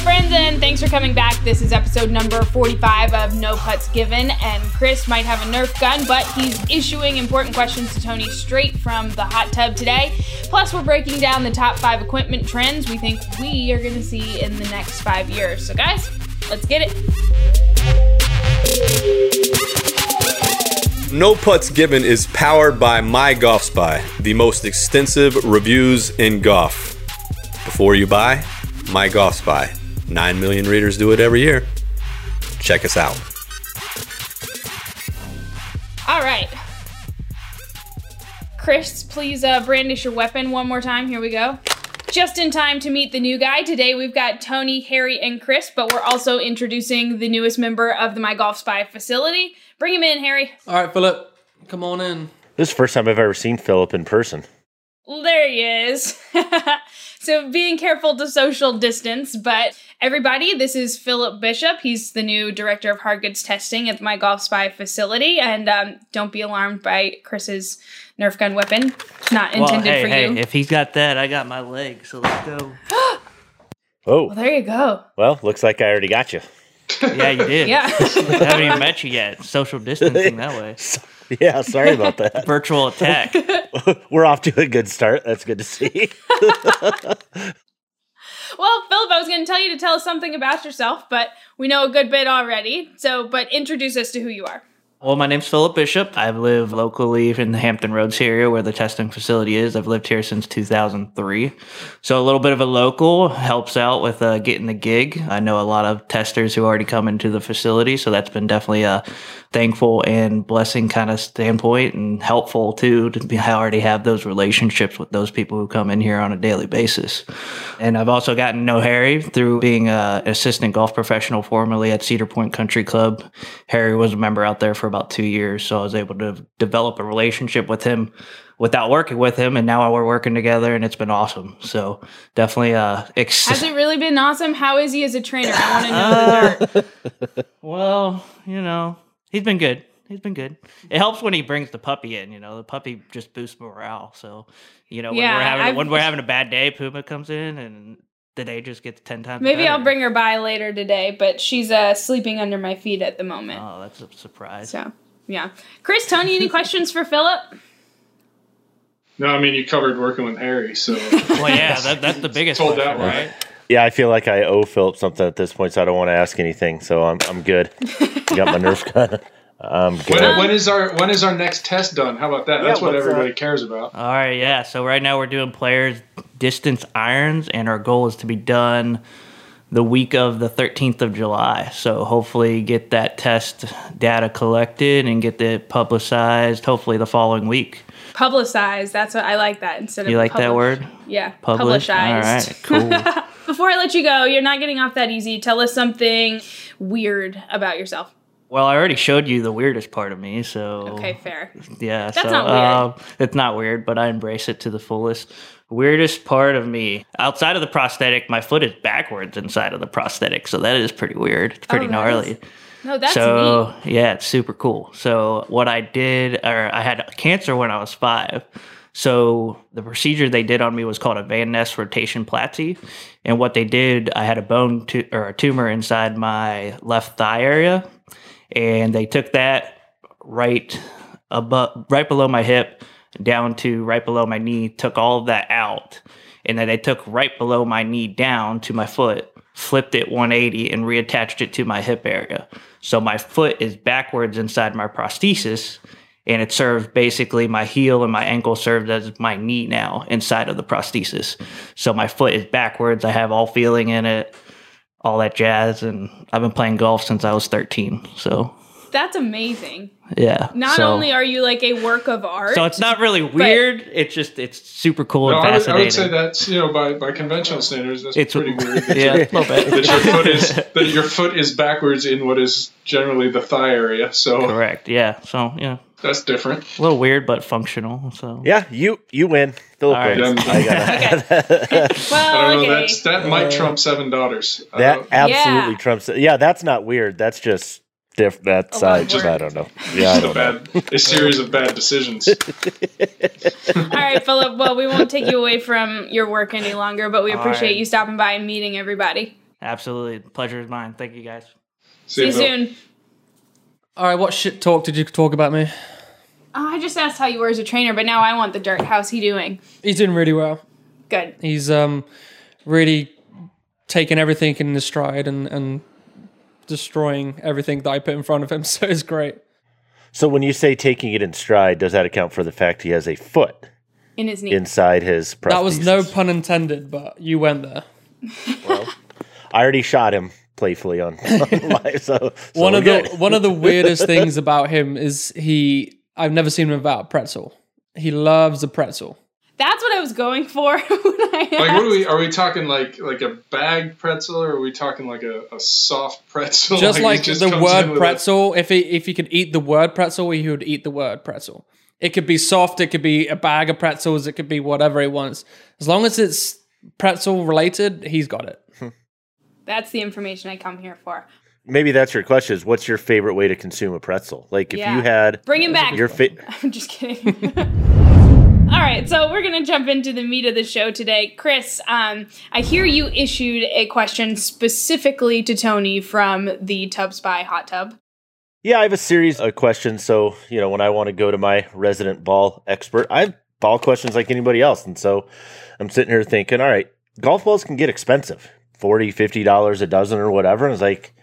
friends, and thanks for coming back. This is episode number 45 of No Putts Given, and Chris might have a Nerf gun, but he's issuing important questions to Tony straight from the hot tub today. Plus, we're breaking down the top five equipment trends we think we are going to see in the next five years. So, guys, let's get it. No Putts Given is powered by My Golf Spy, the most extensive reviews in golf. Before you buy, My Golf Spy. 9 million readers do it every year. Check us out. All right. Chris, please uh, brandish your weapon one more time. Here we go. Just in time to meet the new guy. Today we've got Tony, Harry, and Chris, but we're also introducing the newest member of the My Golf Spy facility. Bring him in, Harry. All right, Philip, come on in. This is the first time I've ever seen Philip in person. There he is. so being careful to social distance, but everybody, this is Philip Bishop. He's the new director of hard goods testing at my Golf Spy facility. And um, don't be alarmed by Chris's Nerf gun weapon. It's not Well, intended hey, for hey, you. if he's got that, I got my leg, so let's go. Oh, well, there you go. well, looks like I already got you. Yeah, you did. Yeah. I haven't even met you yet. Social distancing that way. Yeah, sorry about that. Virtual attack. We're off to a good start. That's good to see. Well, Philip, I was going to tell you to tell us something about yourself, but we know a good bit already. So, but introduce us to who you are. Well, my name's Philip Bishop. I live locally in the Hampton Roads area where the testing facility is. I've lived here since 2003. So a little bit of a local helps out with uh, getting the gig. I know a lot of testers who already come into the facility, so that's been definitely a thankful and blessing kind of standpoint and helpful too to be, I already have those relationships with those people who come in here on a daily basis. And I've also gotten to know Harry through being an assistant golf professional formerly at Cedar Point Country Club. Harry was a member out there for about two years, so I was able to develop a relationship with him without working with him, and now we're working together, and it's been awesome. So definitely, uh, ex- Has it really been awesome? How is he as a trainer? I want to know dirt. well, you know, he's been good. He's been good. It helps when he brings the puppy in. You know, the puppy just boosts morale. So, you know, when Yeah, we're having I've- when we're having a bad day, Puma comes in and the day just gets ten times. Maybe better. I'll bring her by later today, but she's uh, sleeping under my feet at the moment. Oh, that's a surprise. So, yeah. Chris, Tony, any questions for Philip? No, I mean you covered working with Harry, so Well, yeah, that, that's the biggest Told question, that one. right? Yeah, I feel like I owe Philip something at this point, so I don't want to ask anything. So I'm I'm good. got my Nerf gun. I'm good. when, when is our when is our next test done? How about that? That's what everybody that? cares about. All right, yeah. So right now we're doing players distance irons, and our goal is to be done the week of the 13th of July. So hopefully get that test data collected and get it publicized. Hopefully the following week. Publicized. That's what I like that instead of You like that word? Yeah. Published? Publicized. All right, cool. Before I let you go, you're not getting off that easy. Tell us something weird about yourself. Well, I already showed you the weirdest part of me, so Okay, fair. Yeah, That's so not weird. Um, it's not weird, but I embrace it to the fullest. Weirdest part of me, outside of the prosthetic, my foot is backwards inside of the prosthetic, so that is pretty weird. It's pretty Oh, gnarly. No, that's so neat. yeah, it's super cool. So what I did, or I had cancer when I was five. So the procedure they did on me was called a Van Nes rotationplasty, and what they did, I had a bone tu- or a tumor inside my left thigh area, and they took that right above, right below my hip, down to right below my knee, took all of that out, and then they took right below my knee down to my foot, flipped it 180, and reattached it to my hip area. So my foot is backwards inside my prosthesis, and it serves basically my heel and my ankle serves as my knee now inside of the prosthesis. So my foot is backwards. I have all feeling in it, all that jazz, and I've been playing golf since I was 13. So That's amazing. yeah. Not so, only are you like a work of art, so it's not really weird. It's just it's super cool No, and I, would, I fascinating. would say that's you know by, by conventional standards that's it's pretty weird. That, yeah, your, a little bit. that your foot is that your foot is backwards in what is generally the thigh area. So Correct. Yeah. So yeah, that's different. a little weird but functional. So Yeah, you you win. Philip All right. wins. Yeah. I gotta, well, I don't know. okay. That's that might trump seven daughters. that Uh, absolutely Yeah. trumps it. Yeah, that's not weird. That's just diff. That's A I just. I don't know. Yeah, I don't know. bad a series of bad decisions. All right, Philip. Well, we won't take you away from your work any longer, but we All appreciate right. you stopping by and meeting everybody. Absolutely. Pleasure is mine. Thank you guys. See you Phil. soon. All right, what shit talk did you talk about me? Oh, I just asked how you were as a trainer, but now I want the dirt. How's he doing? He's doing really well. Good. He's um really taking everything in his stride and and destroying everything that I put in front of him. So it's great. So when you say taking it in stride, does that account for the fact he has a foot In his knee. inside his prosthesis? That was no pun intended, but you went there. well, I already shot him playfully on, on live, so, so one we're of the good. one of the weirdest things about him is he I've never seen him without a pretzel. He loves a pretzel. That's what I was going for when I Like, what are we? Are we talking like like a bag pretzel, or are we talking like a, a soft pretzel? Just he like just the word with a- pretzel, if he if he could eat the word pretzel, he would eat the word pretzel. It could be soft, it could be a bag of pretzels, it could be whatever he wants. As long as it's pretzel related, he's got it. That's the information I come here for. Maybe that's your question: is what's your favorite way to consume a pretzel? Like if Yeah. you had Bring him back. your fa- I'm just kidding. All right, so we're gonna jump into the meat of the show today. Chris, um, I hear you issued a question specifically to Tony from the Tub Spy Hot Tub. Yeah, I have a series of questions. So, you know, when I want to go to my resident ball expert, I have ball questions like anybody else. And so I'm sitting here thinking, all right, golf balls can get expensive 40 $50 a dozen or whatever. And it's like,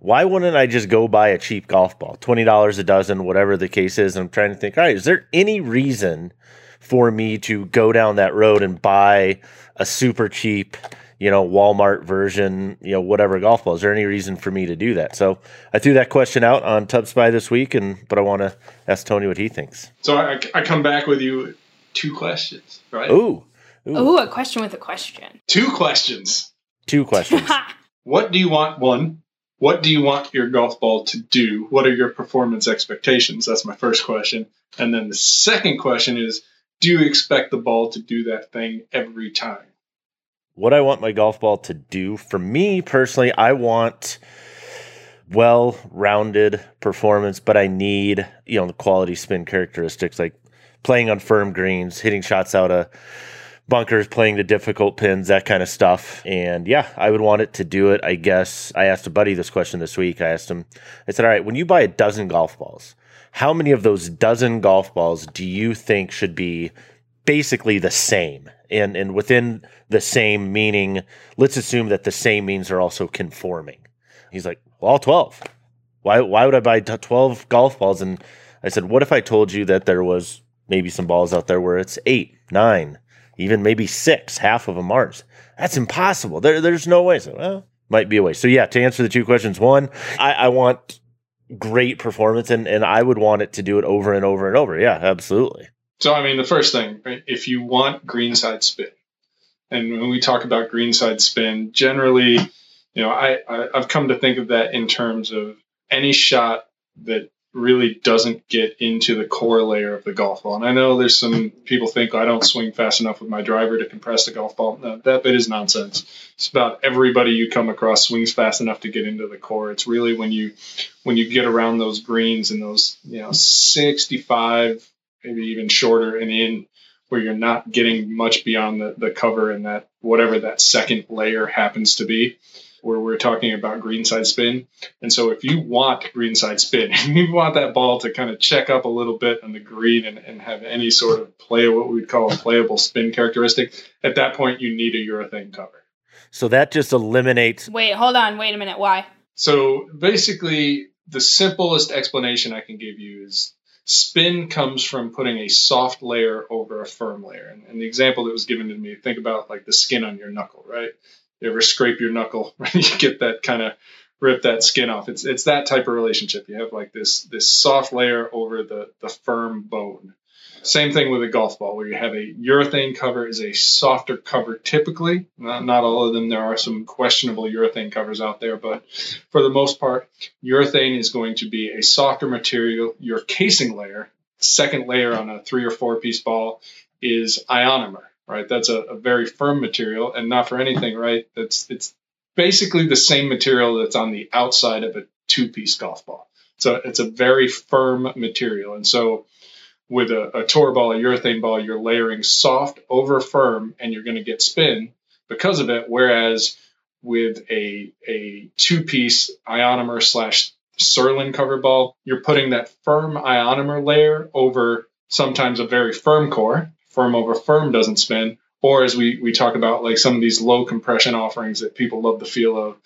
why wouldn't I just go buy a cheap golf ball? $20 a dozen, whatever the case is. And I'm trying to think, all right, is there any reason for me to go down that road and buy a super cheap, you know, Walmart version, you know, whatever golf ball? Is there any reason for me to do that? So I threw that question out on Tub Spy this week, and but I want to ask Tony what he thinks. So I, I come back with you two questions, right? Ooh, Ooh, a question with a question. Two questions. two questions. What do you want? One, what do you want your golf ball to do? What are your performance expectations? That's my first question. And then the second question is, do you expect the ball to do that thing every time? what I want my golf ball to do for me personally, I want well rounded performance, but I need, you know, the quality spin characteristics like playing on firm greens, hitting shots out of bunkers, playing the difficult pins, that kind of stuff. And yeah, I would want it to do it. I guess I asked a buddy this question this week. I asked him, I said, All right, when you buy a dozen golf balls, how many of those dozen golf balls do you think should be basically the same? And and within the same meaning, let's assume that the same means are also conforming. He's like, well, all 12. Why why would I buy 12 golf balls? And I said, what if I told you that there was maybe some balls out there where it's eight, nine, even maybe six, half of them aren't. That's impossible. There, there's no way. So, well, might be a way. So, yeah, to answer the two questions, one, I, I want great performance and, and I would want it to do it over and over and over. Yeah, absolutely. So, I mean, the first thing, right, if you want greenside spin, and when we talk about greenside spin, generally, you know, I, I I've come to think of that in terms of any shot that really doesn't get into the core layer of the golf ball. And I know there's some people think I don't swing fast enough with my driver to compress the golf ball. No, that bit is nonsense. It's about everybody you come across swings fast enough to get into the core. It's really when you when you get around those greens and those, you know, 65, maybe even shorter and in where you're not getting much beyond the, the cover and that whatever that second layer happens to be where we're talking about greenside spin. And so if you want greenside spin, and you want that ball to kind of check up a little bit on the green and, and have any sort of play, what we'd call a playable spin characteristic, at that point you need a urethane cover. So that just eliminates Wait, hold on. Wait a minute. Why? So basically, the simplest explanation I can give you is spin comes from putting a soft layer over a firm layer. And, and the example that was given to me, think about like the skin on your knuckle, right? You ever scrape your knuckle, right? You get that kind of rip that skin off. It's it's that type of relationship. You have like this this soft layer over the the firm bone. Same thing with a golf ball, where you have a urethane cover is a softer cover typically. Not, not all of them. There are some questionable urethane covers out there, but for the most part, urethane is going to be a softer material. Your casing layer, second layer on a three or four piece ball, is ionomer, right? That's a, a very firm material, and not for anything, right? That's it's basically the same material that's on the outside of a two piece golf ball. So it's a very firm material, and so with a, a tour ball, a urethane ball, you're layering soft over firm and you're going to get spin because of it. Whereas with a a two piece ionomer slash Surlyn cover ball, you're putting that firm ionomer layer over sometimes a very firm core. Firm over firm doesn't spin. Or as we, we talk about like some of these low compression offerings that people love the feel of,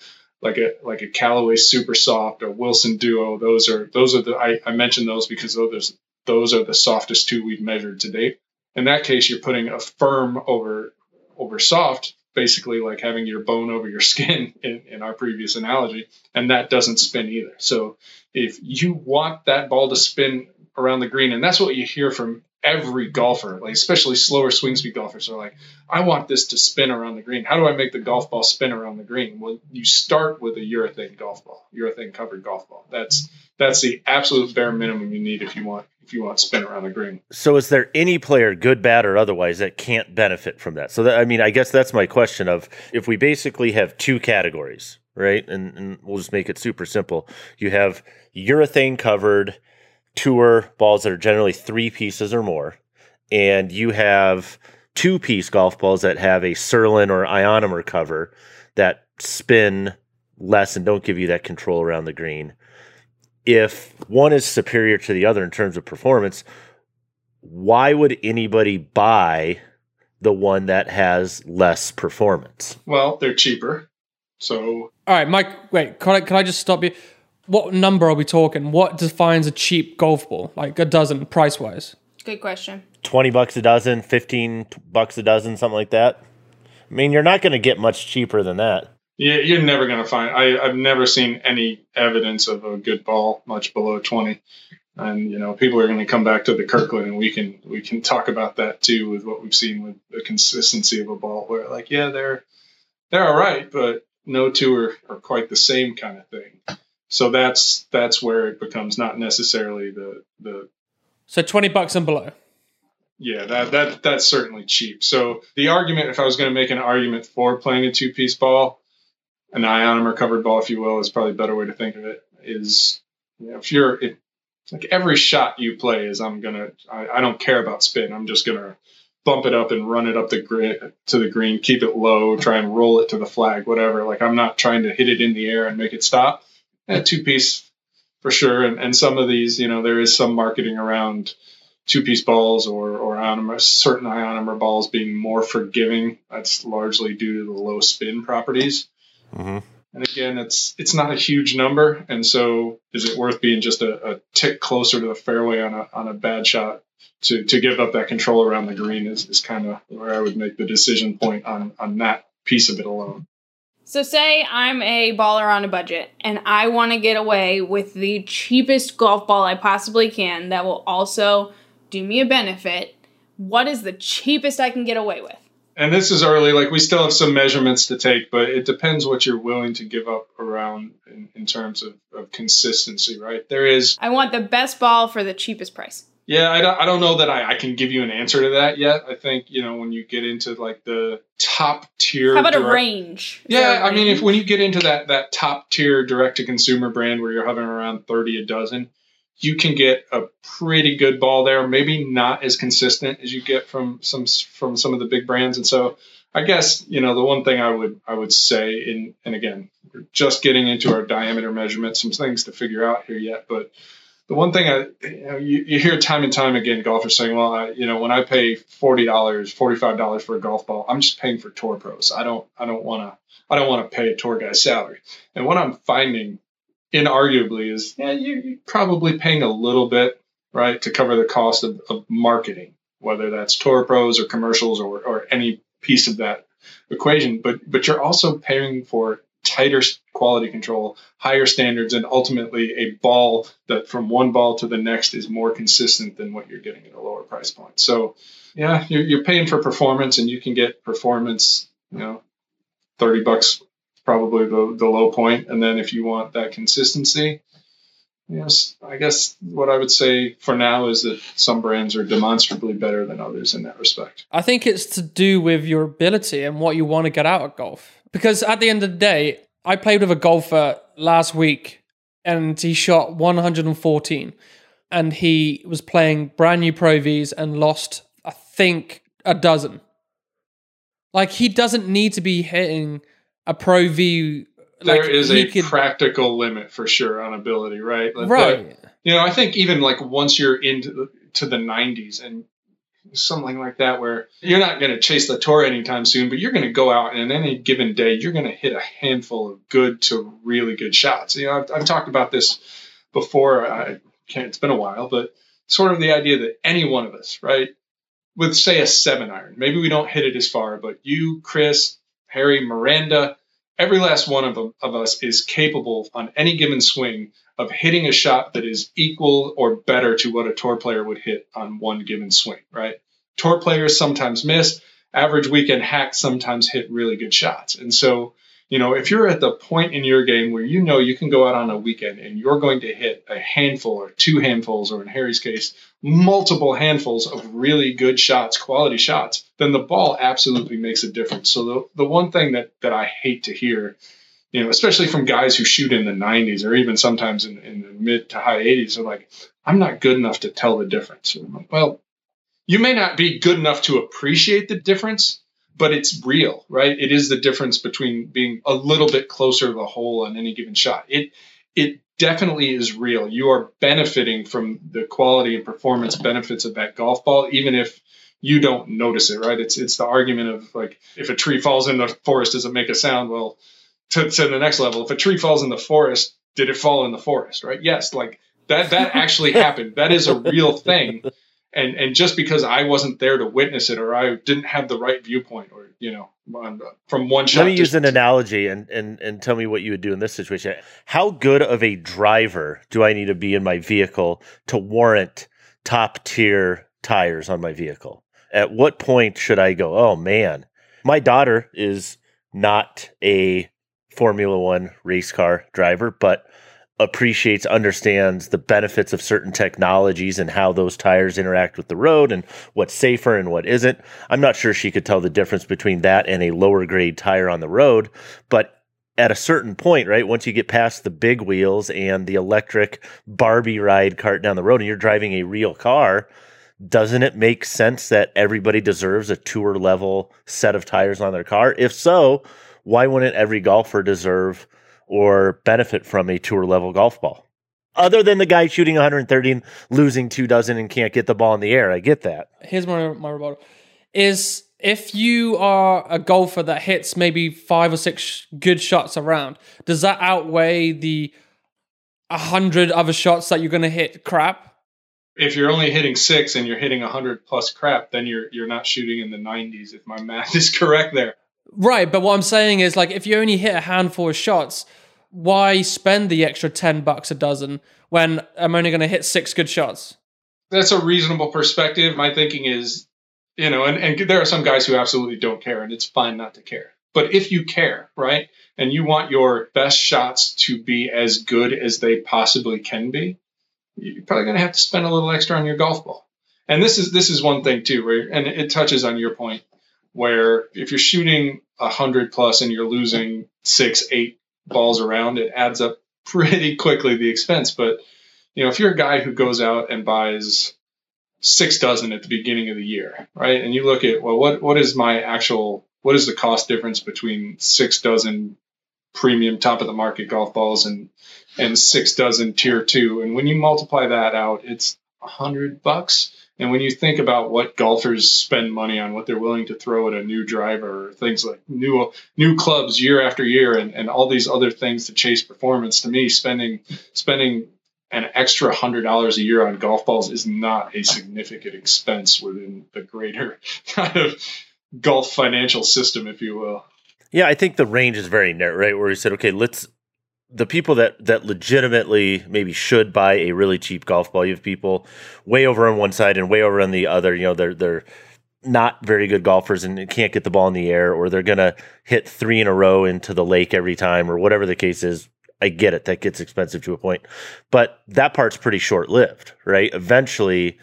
like a like a Callaway Super Soft or Wilson Duo. Those are those are the I, I mentioned those because those those are the softest two we've measured to date. In that case, you're putting a firm over over soft, basically like having your bone over your skin in, in our previous analogy, and that doesn't spin either. So if you want that ball to spin around the green, and that's what you hear from every golfer, like especially slower swing speed golfers, are like, I want this to spin around the green. How do I make the golf ball spin around the green? Well, you start with a urethane golf ball, urethane covered golf ball. That's that's the absolute bare minimum you need if you want if you want spin around the green. So, is there any player, good, bad, or otherwise, that can't benefit from that? So, that, I mean, I guess that's my question. Of if we basically have two categories, right, and, and we'll just make it super simple. You have urethane covered tour balls that are generally three pieces or more, and you have two piece golf balls that have a Surlyn or ionomer cover that spin less and don't give you that control around the green. If one is superior to the other in terms of performance, why would anybody buy the one that has less performance? Well, they're cheaper. So, all right, Mike. Wait, can I, can I just stop you? What number are we talking? What defines a cheap golf ball? Like a dozen price wise? Good question. 20 bucks a dozen, 15 bucks a dozen, something like that. I mean, you're not going to get much cheaper than that. Yeah, you're never going to find. I, I've never seen any evidence of a good ball much below 20. And you know, people are going to come back to the Kirkland, and we can we can talk about that too with what we've seen with the consistency of a ball. Where like, yeah, they're they're all right, but no two are, are quite the same kind of thing. So that's that's where it becomes not necessarily the the. So twenty bucks and below. Yeah, that that that's certainly cheap. So the argument, if I was going to make an argument for playing a two piece ball, an ionomer covered ball, if you will, is probably a better way to think of it. Is you know, if you're it, like every shot you play is I'm gonna I, I don't care about spin. I'm just gonna bump it up and run it up the grid to the green, keep it low, try and roll it to the flag, whatever. Like I'm not trying to hit it in the air and make it stop a two piece for sure. And, and some of these, you know, there is some marketing around two piece balls or, or ionomer, certain ionomer balls being more forgiving. That's largely due to the low spin properties. Mm-hmm. And again, it's it's not a huge number, and so is it worth being just a, a, tick closer to the fairway on a on a bad shot to to give up that control around the green is, is kind of where I would make the decision point on on that piece of it alone. So, say I'm a baller on a budget and I want to get away with the cheapest golf ball I possibly can that will also do me a benefit. What is the cheapest I can get away with? And this is early, like we still have some measurements to take, but it depends what you're willing to give up around in, in terms of, of consistency, right? There is. I want the best ball for the cheapest price. Yeah, I don't, I don't know that I, I can give you an answer to that yet. I think, you know, when you get into like the top tier. How about direct, a range? Is yeah, I mean, if when you get into that, that top tier direct to consumer brand where you're hovering around 30 a dozen, you can get a pretty good ball there. Maybe not as consistent as you get from some from some of the big brands. And so I guess, you know, the one thing I would I would say in and again, we're just getting into our diameter measurement, some things to figure out here yet, but the one thing I, you, know, you, you, hear time and time again golfers saying, well, I, you know, when I pay forty dollars, forty five dollars for a golf ball, I'm just paying for tour pros. I don't, I don't want to, I don't want to pay a tour guy's salary. And what I'm finding, inarguably, is yeah, you, you're probably paying a little bit, right, to cover the cost of, of marketing, whether that's tour pros or commercials or, or any piece of that equation. But but you're also paying for tighter quality control, higher standards, and ultimately a ball that from one ball to the next is more consistent than what you're getting at a lower price point. So, yeah, you're, you're paying for performance, and you can get performance, you know, 30 bucks probably the, the low point. And then if you want that consistency, yes, I guess what I would say for now is that some brands are demonstrably better than others in that respect. I think it's to do with your ability and what you want to get out of golf. Because at the end of the day, I played with a golfer last week and he shot 114 and he was playing brand new Pro Vs and lost, I think, a dozen. Like he doesn't need to be hitting a Pro V. There like, is a could- practical limit for sure on ability, right? Like, right. but, you know, I think even like once you're into the, to the 90s and something like that, where you're not going to chase the tour anytime soon, but you're going to go out and any given day, you're going to hit a handful of good to really good shots. You know, I've, I've talked about this before. I can't, it's been a while, but sort of the idea that any one of us, right, with say a seven iron, maybe we don't hit it as far, but you, Chris, Harry, Miranda, every last one of, of us is capable on any given swing of hitting a shot that is equal or better to what a tour player would hit on one given swing, right? Tour players sometimes miss, average weekend hacks sometimes hit really good shots. And so, you know, if you're at the point in your game where you know you can go out on a weekend and you're going to hit a handful or two handfuls, or in Harry's case, multiple handfuls of really good shots, quality shots, then the ball absolutely makes a difference. So the, the one thing that, that I hate to hear, you know, especially from guys who shoot in the 90s or even sometimes in, in the mid to high 80s, are like, I'm not good enough to tell the difference. Well, you may not be good enough to appreciate the difference, but it's real, right? It is the difference between being a little bit closer to the hole on any given shot. It it definitely is real. You are benefiting from the quality and performance benefits of that golf ball, even if you don't notice it, right? It's it's the argument of like if a tree falls in the forest, does it make a sound? Well, to, to the next level, if a tree falls in the forest, did it fall in the forest, right? Yes, like that that actually happened. That is a real thing. And and just because I wasn't there to witness it or I didn't have the right viewpoint or you know on, from one shot. Let me use an analogy and, and and tell me what you would do in this situation. How good of a driver do I need to be in my vehicle to warrant top tier tires on my vehicle? At what point should I go, oh man, my daughter is not a Formula One race car driver, but appreciates, understands the benefits of certain technologies and how those tires interact with the road and what's safer and what isn't. I'm not sure she could tell the difference between that and a lower grade tire on the road, but at a certain point, right, once you get past the big wheels and the electric Barbie ride cart down the road and you're driving a real car, doesn't it make sense that everybody deserves a tour level set of tires on their car? If so, why wouldn't every golfer deserve or benefit from a tour level golf ball? Other than the guy shooting 130 and losing two dozen and can't get the ball in the air. I get that. here's my my rebuttal is if you are a golfer that hits maybe five or six good shots around, does that outweigh the a hundred other shots that you're going to hit crap? if you're only hitting six and you're hitting 100 plus crap, then you're you're not shooting in the 90s. If my math is correct, there. Right, but what I'm saying is like if you only hit a handful of shots, why spend the extra ten bucks a dozen when I'm only going to hit six good shots? That's a reasonable perspective. My thinking is, you know, and, and there are some guys who absolutely don't care, and it's fine not to care. But if you care, right, and you want your best shots to be as good as they possibly can be, you're probably going to have to spend a little extra on your golf ball. And this is this is one thing too, where and it touches on your point, where if you're shooting hundred plus and you're losing six, eight balls around, it adds up pretty quickly the expense. But you know, if you're a guy who goes out and buys six dozen at the beginning of the year, right? And you look at well, what what is my actual what is the cost difference between six dozen premium top of the market golf balls and and six dozen tier two? And when you multiply that out, it's a hundred bucks. And when you think about what golfers spend money on, what they're willing to throw at a new driver, or things like new new clubs year after year, and, and all these other things to chase performance, to me, spending spending an extra hundred dollars a year on golf balls is not a significant expense within the greater kind of golf financial system, if you will. Yeah, I think the range is very narrow, right? Where he said, okay, let's the people that that legitimately maybe should buy a really cheap golf ball. You have people way over on one side and way over on the other. You know, they're they're not very good golfers and can't get the ball in the air, or they're gonna hit three in a row into the lake every time, or whatever the case is. I get it; that gets expensive to a point, but that part's pretty short lived, right? Eventually,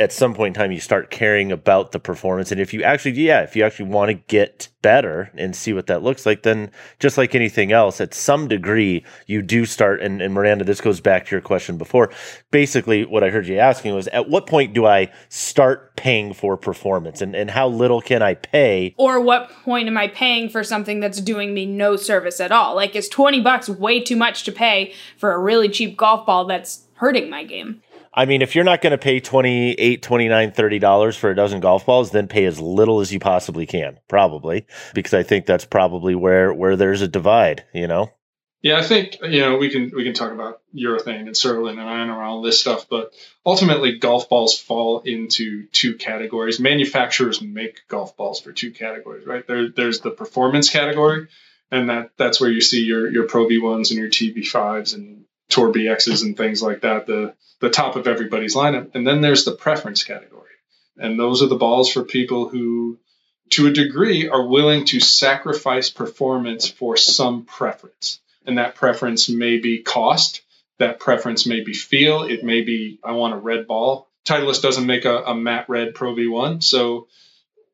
at some point in time you start caring about the performance and if you actually yeah if you actually want to get better and see what that looks like then just like anything else at some degree you do start and, and miranda this goes back to your question before basically what i heard you asking was at what point do i start paying for performance and, and how little can i pay Or what point am I paying for something that's doing me no service at all? Like, is 20 bucks way too much to pay for a really cheap golf ball that's hurting my game? I mean, if you're not going to pay 28 29 $30 for a dozen golf balls, then pay as little as you possibly can, probably, because I think that's probably where, where there's a divide, you know? Yeah, I think you know we can we can talk about urethane and Surlyn and iron and all this stuff, but ultimately golf balls fall into two categories. Manufacturers make golf balls for two categories, right? There, there's the performance category, and that that's where you see your your Pro V ones and your TP fives and Tour BXs and things like that, the the top of everybody's lineup. And then there's the preference category, and those are the balls for people who, to a degree, are willing to sacrifice performance for some preference. And that preference may be cost. That preference may be feel. It may be i want a red ball. Titleist doesn't make a, a matte red pro v1 so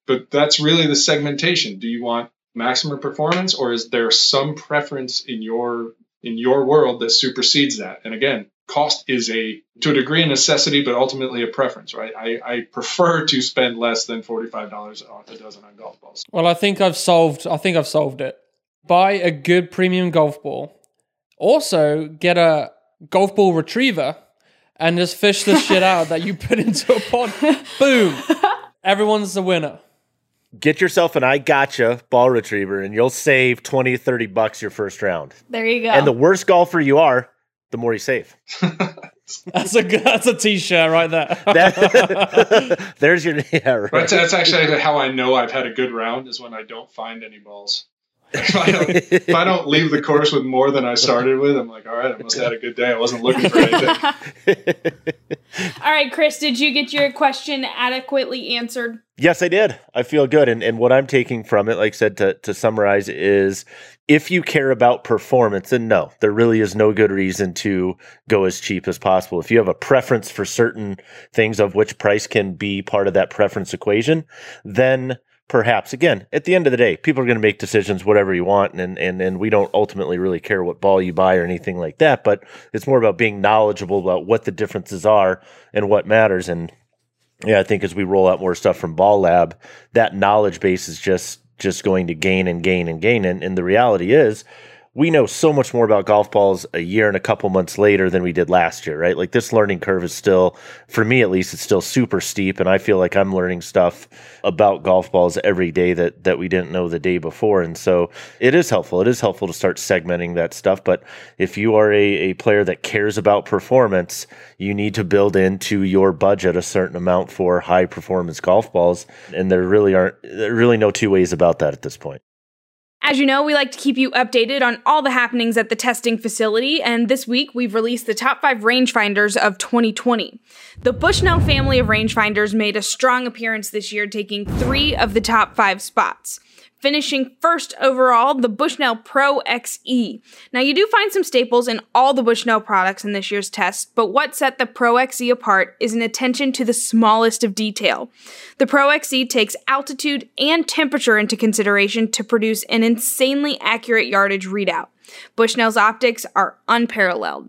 but that's really the segmentation. Do you want maximum performance or is there some preference in your in your world that supersedes that and again cost is a to a degree a necessity but ultimately a preference right i, I prefer to spend less than $45 a dozen on golf balls Well, I think I've solved. I think I've solved it. Buy a good premium golf ball. Also, get a golf ball retriever and just fish the shit out that you put into a pond. Boom! Everyone's the winner. Get yourself an I gotcha ball retriever and you'll save 20, 30 bucks your first round. There you go. And the worse golfer you are, the more you save. That's a good- that's a t-shirt right there. That- there's your yeah, right. That's, that's actually how I know I've had a good round is when I don't find any balls. If I, don't, if I don't leave the course with more than I started with, I'm like, all right, I must have had a good day. I wasn't looking for anything. All right, Chris, did you get your question adequately answered? Yes, I did. I feel good. And and what I'm taking from it, like I said, to, to summarize, is if you care about performance, then no, there really is no good reason to go as cheap as possible. If you have a preference for certain things of which price can be part of that preference equation, then perhaps again, at the end of the day, people are going to make decisions whatever you want and and and we don't ultimately really care what ball you buy or anything like that, but it's more about being knowledgeable about what the differences are and what matters and yeah, I think as we roll out more stuff from Ball Lab, that knowledge base is just just going to gain and gain and gain. And, and the reality is, we know so much more about golf balls a year and a couple months later than we did last year, right? Like this learning curve is still, for me at least, it's still super steep, and I feel like I'm learning stuff about golf balls every day that that we didn't know the day before. And so it is helpful. It is helpful to start segmenting that stuff. But if you are a, a player that cares about performance, you need to build into your budget a certain amount for high performance golf balls. And there really aren't there really no two ways about that at this point. As you know, we like to keep you updated on all the happenings at the testing facility, and this week we've released the top five rangefinders of 2020. The Bushnell family of rangefinders made a strong appearance this year, taking three of the top five spots. Finishing first overall, the Bushnell Pro XE. Now, you do find some staples in all the Bushnell products in this year's test, but what set the Pro XE apart is an attention to the smallest of detail. The Pro XE takes altitude and temperature into consideration to produce an insanely accurate yardage readout. Bushnell's optics are unparalleled.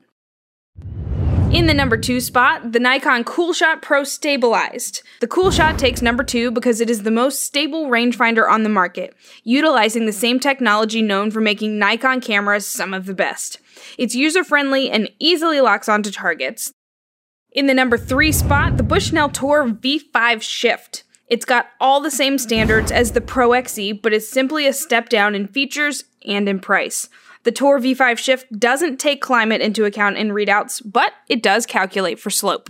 In the number two spot, the Nikon Coolshot Pro Stabilized. The Coolshot takes number two because it is the most stable rangefinder on the market, utilizing the same technology known for making Nikon cameras some of the best. It's user friendly and easily locks onto targets. In the number three spot, the Bushnell Tour V5 Shift. It's got all the same standards as the Pro XE, but is simply a step down in features and in price. The Tour V5 Shift doesn't take climate into account in readouts, but it does calculate for slope.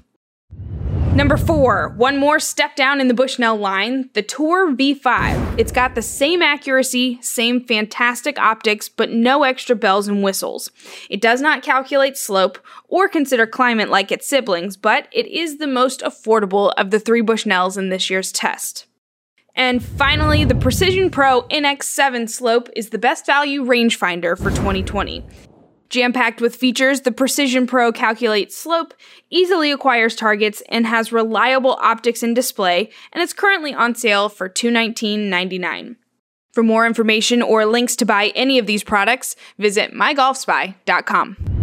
Number four, one more step down in the Bushnell line, the Tour V5. It's got the same accuracy, same fantastic optics, but no extra bells and whistles. It does not calculate slope or consider climate like its siblings, but it is the most affordable of the three Bushnells in this year's test. And finally, the Precision Pro NX7 Slope is the best value rangefinder for 2020. Jam packed with features, the Precision Pro calculates slope, easily acquires targets, and has reliable optics and display, and it's currently on sale for $219.99. For more information or links to buy any of these products, visit mygolfspy.com.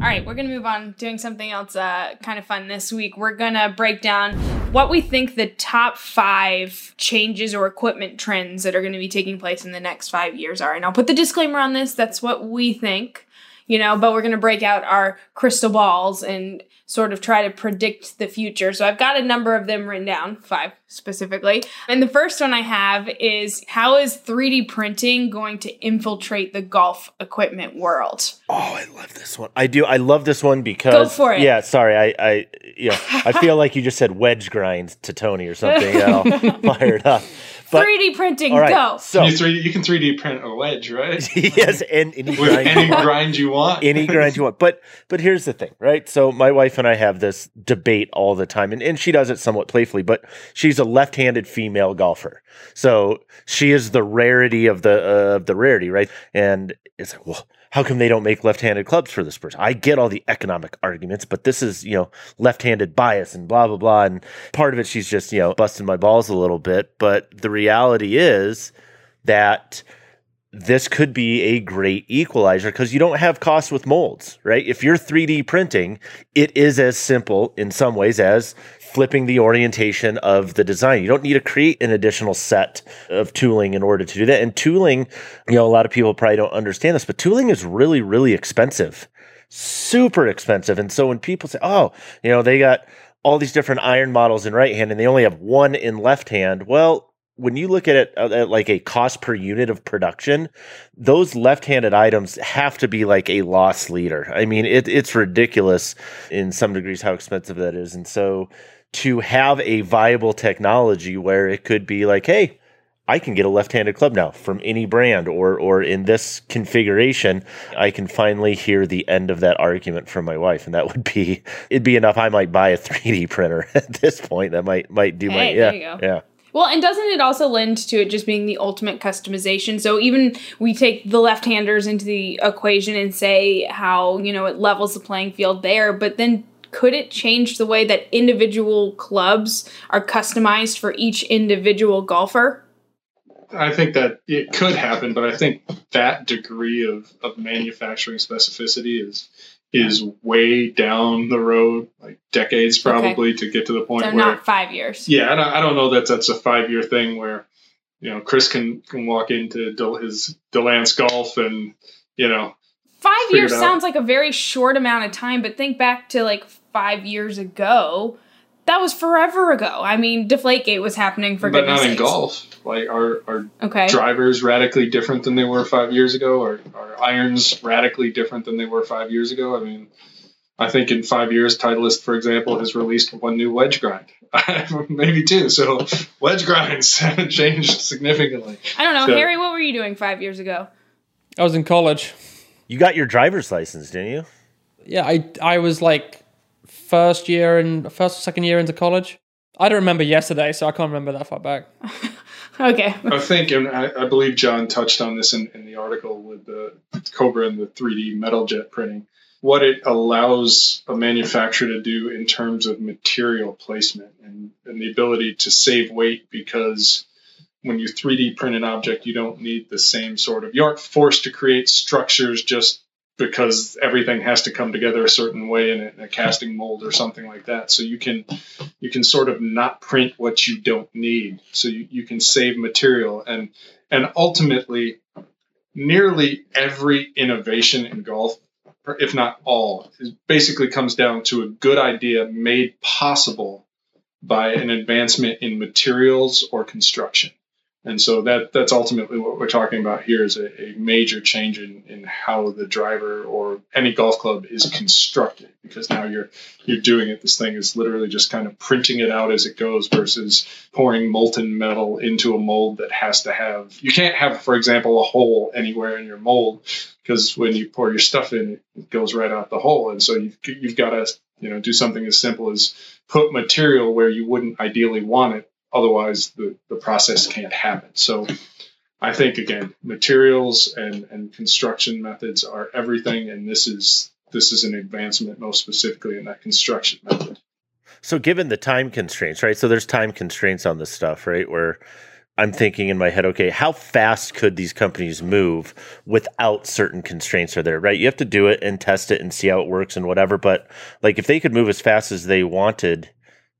All right, we're going to move on doing something else uh, kind of fun this week. We're going to break down what we think the top five changes or equipment trends that are going to be taking place in the next five years are. And I'll put the disclaimer on this that's what we think, you know, but we're going to break out our crystal balls and sort of try to predict the future. So I've got a number of them written down, five specifically. And the first one I have is how is 3D printing going to infiltrate the golf equipment world? Oh, I love this one. I do. I love this one because Go for it. Yeah, sorry. I, I, you know, I feel like you just said wedge grind to Tony or something. Yeah, fired up. But 3D printing, all right, go. so You, 3D, you can 3D print a wedge, right? yes, and any With grind, any grind you want. any grind you want. But but here's the thing, right? So my wife and I have this debate all the time, and, and she does it somewhat playfully, but she's a left-handed female golfer. So she is the rarity of the uh, of the rarity, right? And it's like, well, how come they don't make left-handed clubs for this person? I get all the economic arguments, but this is, you know, left-handed bias and blah blah blah. And part of it she's just, you know, busting my balls a little bit. But the reality is that this could be a great equalizer because you don't have costs with molds, right? If you're 3D printing, it is as simple in some ways as flipping the orientation of the design. You don't need to create an additional set of tooling in order to do that. And tooling, you know, a lot of people probably don't understand this, but tooling is really, really expensive, super expensive. And so when people say, oh, you know, they got all these different iron models in right hand and they only have one in left hand, well, when you look at it uh, at like a cost per unit of production, those left-handed items have to be like a loss leader. I mean, it, it's ridiculous in some degrees how expensive that is. And so to have a viable technology where it could be like, hey, I can get a left-handed club now from any brand or or in this configuration, I can finally hear the end of that argument from my wife. And that would be it'd be enough I might buy a 3D printer at this point. That might might do my yeah. there you go. Yeah. Well, and doesn't it also lend to it just being the ultimate customization? So even we take the left-handers into the equation and say how, you know, it levels the playing field there, but then could it change the way that individual clubs are customized for each individual golfer? I think that it could happen, but I think that degree of, of manufacturing specificity is is way down the road, like decades probably, to get to the point So where not five years. Yeah, I don't, I don't know that that's a five year thing where, you know, Chris can, can walk into Del, his Delance Golf and, you know, Five Figure years sounds like a very short amount of time, but think back to like five years ago. That was forever ago. I mean, Deflategate was happening for but goodness not in golf. Like, are, are Okay. drivers radically different than they were five years ago? Or are irons radically different than they were five years ago? I mean, I think in five years, Titleist, for example, has released one new wedge grind. Maybe two. So wedge grinds haven't changed significantly. I don't know, So- Harry. What were you doing five years ago? I was in college. You got your driver's license, didn't you? Yeah, I I was like first year and first or second year into college. I don't remember yesterday, so I can't remember that far back. Okay. I think, and I, I believe John touched on this in, in the article with the Cobra and the 3D metal jet printing. What it allows a manufacturer to do in terms of material placement and, and the ability to save weight because when you 3D print an object, you don't need the same sort of, you aren't forced to create structures just because everything has to come together a certain way in a, in a casting mold or something like that. So you can you can sort of not print what you don't need. So you, you can save material and and ultimately nearly every innovation in golf, if not all, basically comes down to a good idea made possible by an advancement in materials or construction. And so that that's ultimately what we're talking about here is a, a major change in, in how the driver or any golf club is constructed because now you're you're doing it. This thing is literally just kind of printing it out as it goes versus pouring molten metal into a mold that has to have you can't have, for example, a hole anywhere in your mold because when you pour your stuff in, it goes right out the hole. And so you've you've got to you know do something as simple as put material where you wouldn't ideally want it otherwise the, the process can't happen so I think again, materials and, and construction methods are everything, and this is this is an advancement most specifically in that construction method. So, given the time constraints, right? So, there's time constraints on this stuff, right? Where I'm thinking in my head, okay, how fast could these companies move without certain constraints are there, right? You have to do it and test it and see how it works and whatever. But like, if they could move as fast as they wanted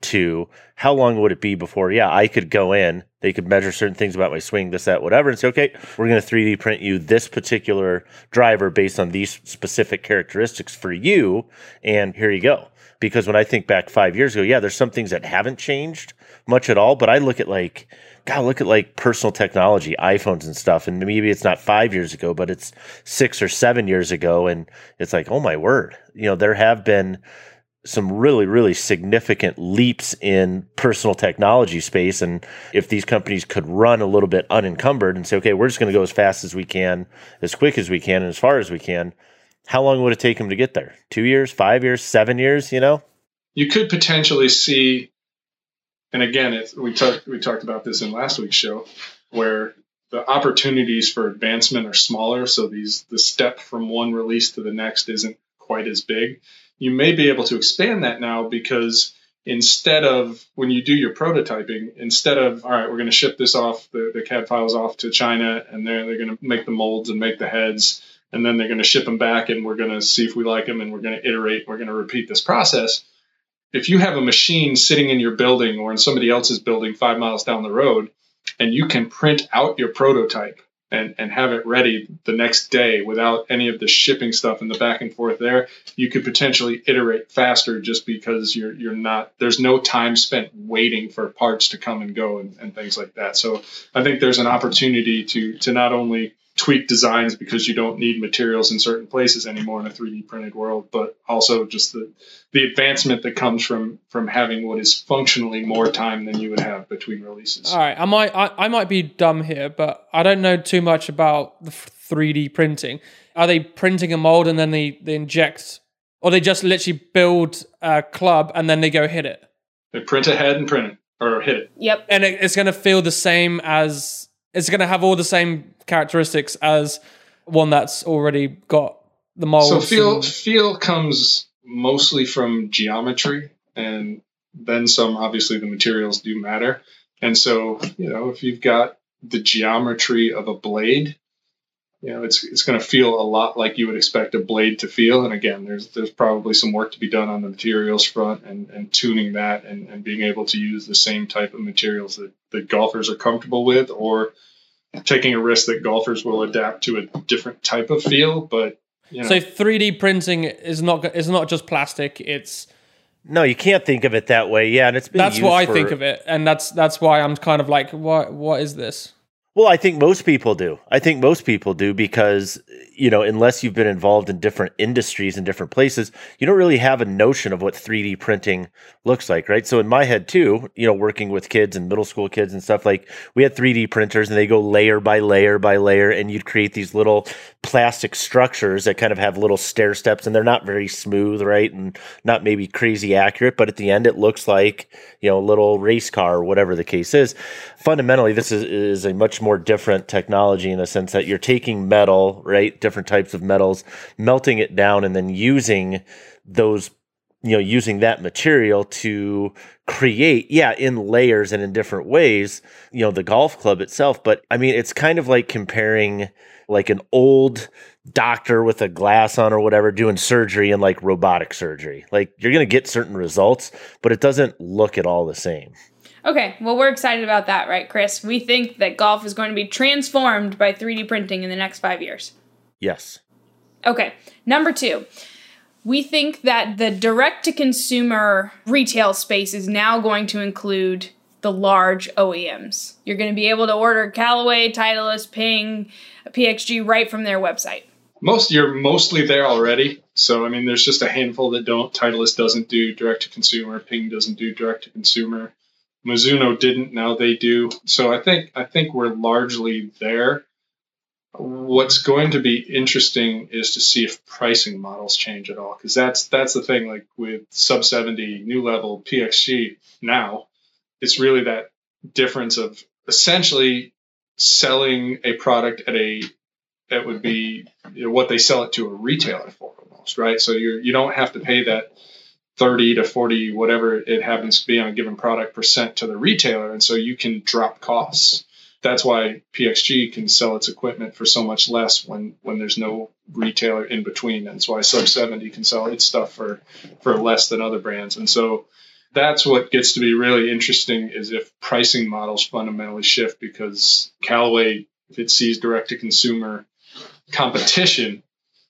to, how long would it be before, yeah, I could go in, they could measure certain things about my swing, this, that, whatever, and say, okay, we're going to 3D print you this particular driver based on these specific characteristics for you, and here you go because when I think back five years ago, yeah, there's some things that haven't changed much at all. But I look at like, God, look at like personal technology, iPhones and stuff. And maybe it's not five years ago, but it's six or seven years ago. And it's like, oh my word, you know, there have been some really, really significant leaps in personal technology space. And if these companies could run a little bit unencumbered and say, okay, we're just going to go as fast as we can, as quick as we can, and as far as we can, how long would it take them to get there? Two years, five years, seven years? You know, you could potentially see, and again, we talked we talked about this in last week's show, where the opportunities for advancement are smaller, so these the step from one release to the next isn't quite as big. You may be able to expand that now because instead of when you do your prototyping, instead of all right, we're going to ship this off the, the CAD files off to China, and then they're going to make the molds and make the heads and then they're going to ship them back and we're going to see if we like them and we're going to iterate we're going to repeat this process. If you have a machine sitting in your building or in somebody else's building five miles down the road and you can print out your prototype and, and have it ready the next day without any of the shipping stuff and the back and forth there, you could potentially iterate faster just because you're you're not there's no time spent waiting for parts to come and go and, and things like that. So I think there's an opportunity to to not only tweak designs because you don't need materials in certain places anymore in a 3D printed world, but also just the the advancement that comes from from having what is functionally more time than you would have between releases. All right, I might I, I might be dumb here, but I don't know too much about the 3D printing. Are they printing a mold and then they, they inject, or they just literally build a club and then they go hit it? They print a head and print it or hit it. Yep. And it, it's going to feel the same as it's going to have all the same characteristics as one that's already got the mold. So feel and... feel comes mostly from geometry, and then some. Obviously, the materials do matter, and so you know if you've got the geometry of a blade, you know it's it's going to feel a lot like you would expect a blade to feel. And again, there's there's probably some work to be done on the materials front and, and tuning that and, and being able to use the same type of materials that, that golfers are comfortable with or taking a risk that golfers will adapt to a different type of feel. But you know. so 3D printing is not is not just plastic. It's no, you can't think of it that way. Yeah, and it's that's what I for... think of it, and that's that's why I'm kind of like, what what is this? Well, I think most people do. I think most people do because, you know, unless you've been involved in different industries and different places, you don't really have a notion of what 3D printing looks like, right? So in my head too, you know, working with kids and middle school kids and stuff like we had 3D printers and they go layer by layer by layer and you'd create these little plastic structures that kind of have little stair steps and they're not very smooth, right? And not maybe crazy accurate, but at the end it looks like, you know, a little race car or whatever the case is. Fundamentally, this is, is a much more different technology in the sense that you're taking metal, right? Different types of metals, melting it down and then using those you know using that material to create yeah in layers and in different ways you know the golf club itself but i mean it's kind of like comparing like an old doctor with a glass on or whatever doing surgery and like robotic surgery. Like you're going to get certain results, but it doesn't look at all the same. Okay, well, we're excited about that, right, Chris? We think that golf is going to be transformed by 3D printing in the next five years. Yes. Okay, number two. We think that the direct to consumer retail space is now going to include the large OEMs. You're going to be able to order Callaway, Titleist, Ping, PXG right from their website. Most you're mostly there already. So I mean, there's just a handful that don't. Titleist doesn't do direct to consumer. Ping doesn't do direct to consumer. Mizuno didn't. Now they do. So I think I think we're largely there. What's going to be interesting is to see if pricing models change at all, because that's that's the thing. Like with sub 70, new level, PXG now, it's really that difference of essentially selling a product at a that would be you know, what they sell it to a retailer for almost, right? So you you don't have to pay that 30 to 40 whatever it happens to be on a given product percent to the retailer and so you can drop costs that's why pxg can sell its equipment for so much less when when there's no retailer in between and that's why sub 70 can sell its stuff for for less than other brands and so that's what gets to be really interesting is if pricing models fundamentally shift because callaway if it sees direct to consumer competition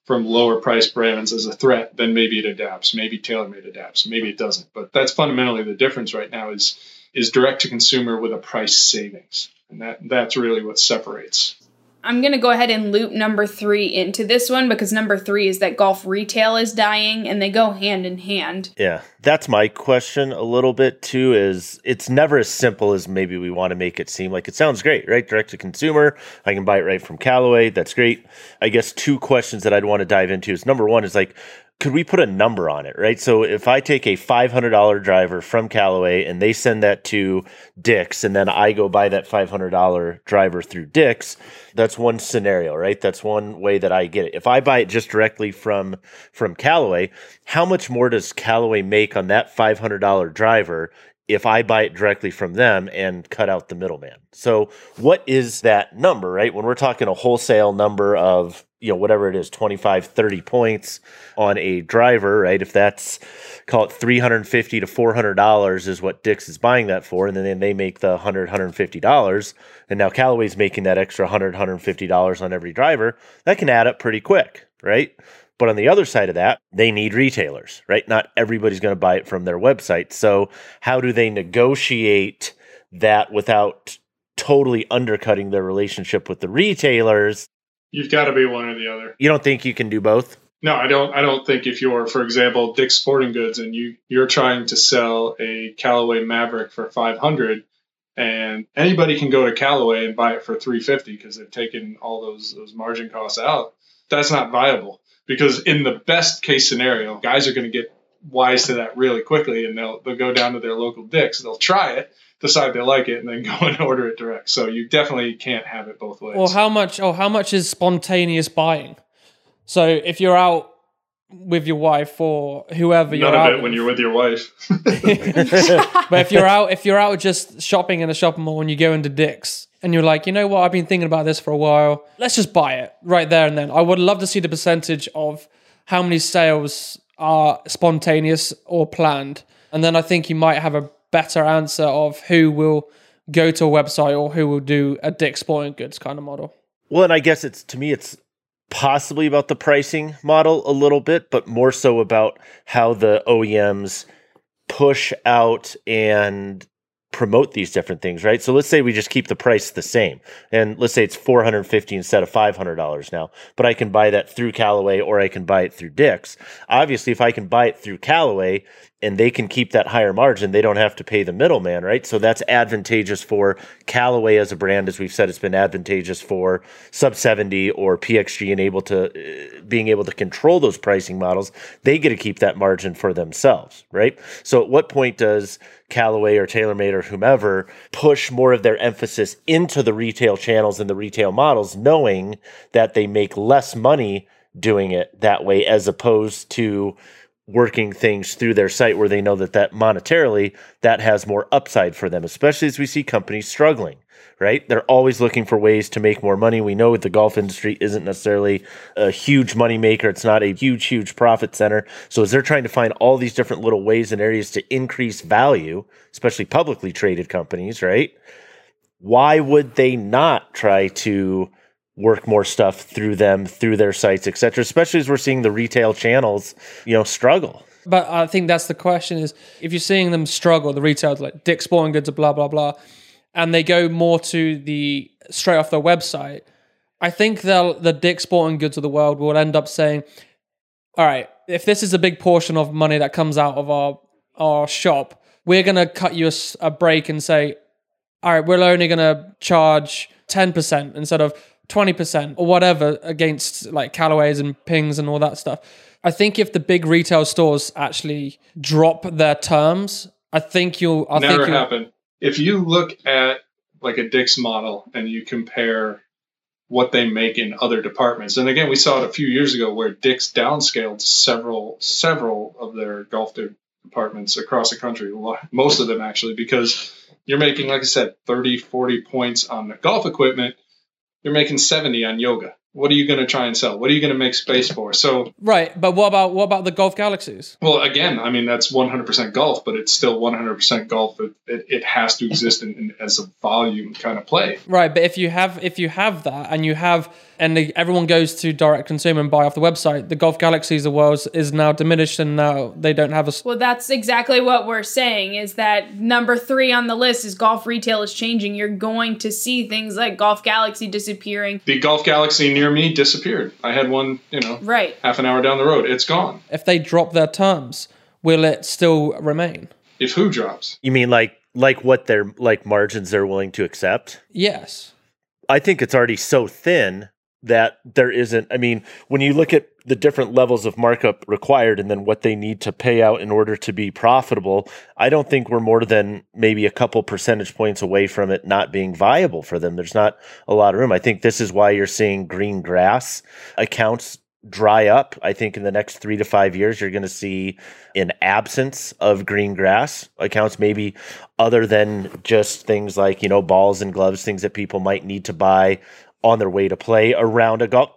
from lower price brands as a threat, then maybe it adapts. Maybe TaylorMade adapts. Maybe it doesn't. But that's fundamentally the difference right now is is direct to consumer with a price savings. And that that's really what separates. I'm going to go ahead and loop number three into this one because number three is that golf retail is dying and they go hand in hand. Yeah, that's my question a little bit too. Is it's never as simple as maybe we want to make it seem like it sounds great, right? Direct to consumer, I can buy it right from Callaway. That's great. I guess two questions that I'd want to dive into is number one is like, could we put a number on it, right? So if I take a $500 driver from Callaway and they send that to Dick's, and then I go buy that $500 driver through Dick's, that's one scenario, right? That's one way that I get it. If I buy it just directly from from Callaway, how much more does Callaway make on that $500 driver if I buy it directly from them and cut out the middleman. So, what is that number, right? When we're talking a wholesale number of, you know, whatever it is, 25, 30 points on a driver, right? If that's call it 350 to $400 is what Dick's is buying that for. And then they make the 100, $150. And now Callaway's making that extra 100, $150 on every driver. That can add up pretty quick, right? But on the other side of that, they need retailers, right? Not everybody's going to buy it from their website. So, how do they negotiate that without totally undercutting their relationship with the retailers? You've got to be one or the other. You don't think you can do both? No, I don't. I don't think if you're, for example, Dick's Sporting Goods and you you're trying to sell a Callaway Maverick for 500, and anybody can go to Callaway and buy it for 350 because they've taken all those those margin costs out. That's not viable because in the best case scenario, guys are going to get wise to that really quickly, and they'll they'll go down to their local Dick's, they'll try it, decide they like it, and then go and order it direct. So you definitely can't have it both ways. Or how much? Or how much is spontaneous buying? So if you're out with your wife or whoever None you're of out, it when you're with your wife. but if you're out, if you're out just shopping in a shopping mall and you go into Dick's and you're like, you know what, I've been thinking about this for a while. Let's just buy it right there and then. I would love to see the percentage of how many sales are spontaneous or planned, and then I think you might have a better answer of who will go to a website or who will do a Dick's Sporting Goods kind of model. Well, and I guess it's to me, it's possibly about the pricing model a little bit, but more so about how the OEMs push out and promote these different things, right? So let's say we just keep the price the same, and let's say it's four hundred fifty instead of five hundred dollars now. But I can buy that through Callaway, or I can buy it through Dick's. Obviously, if I can buy it through Callaway and they can keep that higher margin, they don't have to pay the middleman, right? So that's advantageous for Callaway as a brand, as we've said. It's been advantageous for Sub seventy or PXG, and able to uh, being able to control those pricing models. They get to keep that margin for themselves, right? So at what point does Callaway or TaylorMade or whomever push more of their emphasis into the retail channels and the retail models, knowing that they make less money doing it that way as opposed to working things through their site where they know that that monetarily that has more upside for them especially as we see companies struggling right? They're always looking for ways to make more money. We know the golf industry isn't necessarily a huge money maker. It's not a huge huge profit center. So as they're trying to find all these different little ways and areas to increase value especially publicly traded companies right? Why would they not try to work more stuff through them through their sites etc especially as we're seeing the retail channels you know struggle But I think that's the question: is if you're seeing them struggle, the retailers like Dick's Sporting Goods, blah blah blah, and they go more to the straight off their website. I think they'll the Dick's Sporting Goods of the world will end up saying, "All right, if this is a big portion of money that comes out of our our shop, we're gonna cut you a break and say, all right, we're only gonna charge ten percent instead of twenty percent or whatever against like Callaways and Pings and all that stuff." I think if the big retail stores actually drop their terms, I think you'll. I Never think you'll, happened. If you look at like a Dick's model and you compare what they make in other departments. And again, we saw it a few years ago where Dick's downscaled several several of their golf departments across the country, most of them actually, because you're making, like I said, 30, 40 points on the golf equipment. You're making 70 on yoga what are you going to try and sell? What are you going to make space for? So right, but what about what about the Golf Galaxies? Well, again, I mean that's 100% golf, but it's still 100% golf. It, it, it has to exist in, in, as a volume kind of play. Right, but if you have if you have that and you have and the, everyone goes to direct consumer and buy off the website, the Golf Galaxies of world is now diminished and now they don't have a. Well, that's exactly what we're saying. Is that number three on the list is golf retail is changing. You're going to see things like Golf Galaxy disappearing. The Golf Galaxy near me disappeared. I had one, you know, right half an hour down the road. It's gone. If they drop their terms, will it still remain? If who drops? You mean like like what their like margins they're willing to accept? Yes. I think it's already so thin that there isn't i mean when you look at the different levels of markup required and then what they need to pay out in order to be profitable i don't think we're more than maybe a couple percentage points away from it not being viable for them. There's not a lot of room. I think this is why you're seeing green grass accounts dry up. I think in the next 3 to 5 years you're going to see an absence of green grass accounts maybe other than just things like you know balls and gloves things that people might need to buy on their way to play around a golf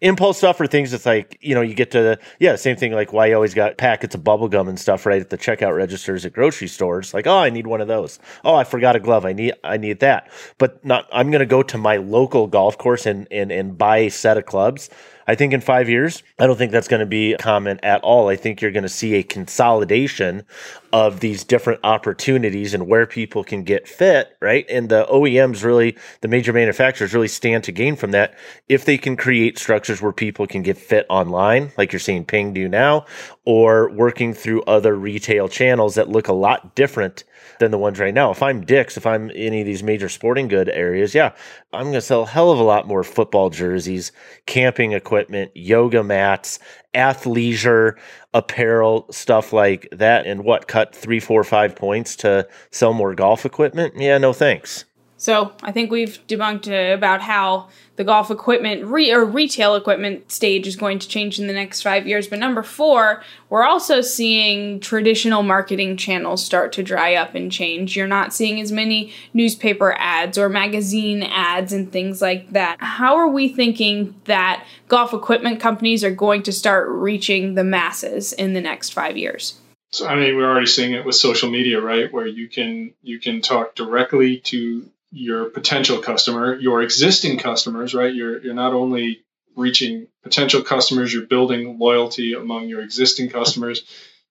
impulse stuff or things. That's like you know you get to yeah same thing like why you always got packets of bubble gum and stuff right at the checkout registers at grocery stores. Like oh i need one of those. Oh i forgot a glove. I need i need that. But not i'm going to go to my local golf course and and and buy a set of clubs I think in five years, I don't think that's going to be common at all. I think you're going to see a consolidation of these different opportunities and where people can get fit, right? And the OEMs really, the major manufacturers really stand to gain from that if they can create structures where people can get fit online, like you're seeing Ping do now, or working through other retail channels that look a lot different than the ones right now. If I'm Dick's, if I'm any of these major sporting good areas, yeah, I'm going to sell a hell of a lot more football jerseys, camping equipment, yoga mats, athleisure apparel, stuff like that. And what, cut three, four, five points to sell more golf equipment? Yeah, no thanks. So I think we've debunked uh, about how the golf equipment re- or retail equipment stage is going to change in the next five years. But number four, we're also seeing traditional marketing channels start to dry up and change. You're not seeing as many newspaper ads or magazine ads and things like that. How are we thinking that golf equipment companies are going to start reaching the masses in the next five years? So I mean, we're already seeing it with social media, right? Where you can you can talk directly to your potential customer, your existing customers, right? You're you're not only reaching potential customers, you're building loyalty among your existing customers.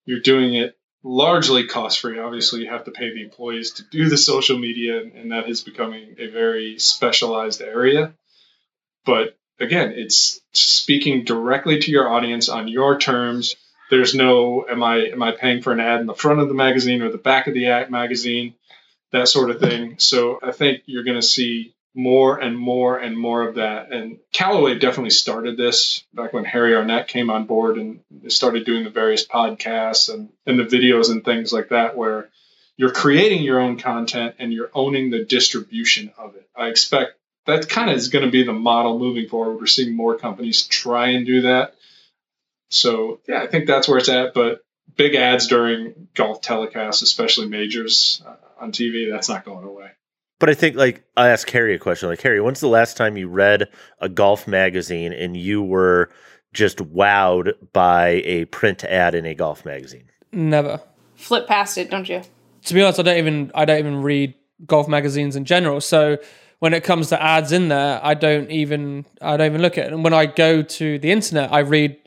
You're doing it largely cost free. Obviously, you have to pay the employees to do the social media, and that is becoming a very specialized area. But again, it's speaking directly to your audience on your terms. There's no am I am I paying for an ad in the front of the magazine or the back of the magazine? That sort of thing. So I think you're going to see more and more and more of that. And Callaway definitely started this back when Harry Arnett came on board and started doing the various podcasts and, and the videos and things like that, where you're creating your own content and you're owning the distribution of it. I expect that kind of is going to be the model moving forward. We're seeing more companies try and do that. So yeah, I think that's where it's at. But big ads during golf telecasts, especially majors, uh, on TV, that's not going away. But I think, like, I asked Harry a question. Like, Harry, when's the last time you read a golf magazine and you were just wowed by a print ad in a golf magazine? Never. Flip past it, don't you? To be honest, I don't even I don't even read golf magazines in general. So when it comes to ads in there, I don't even I don't even look at it. And when I go to the internet, I read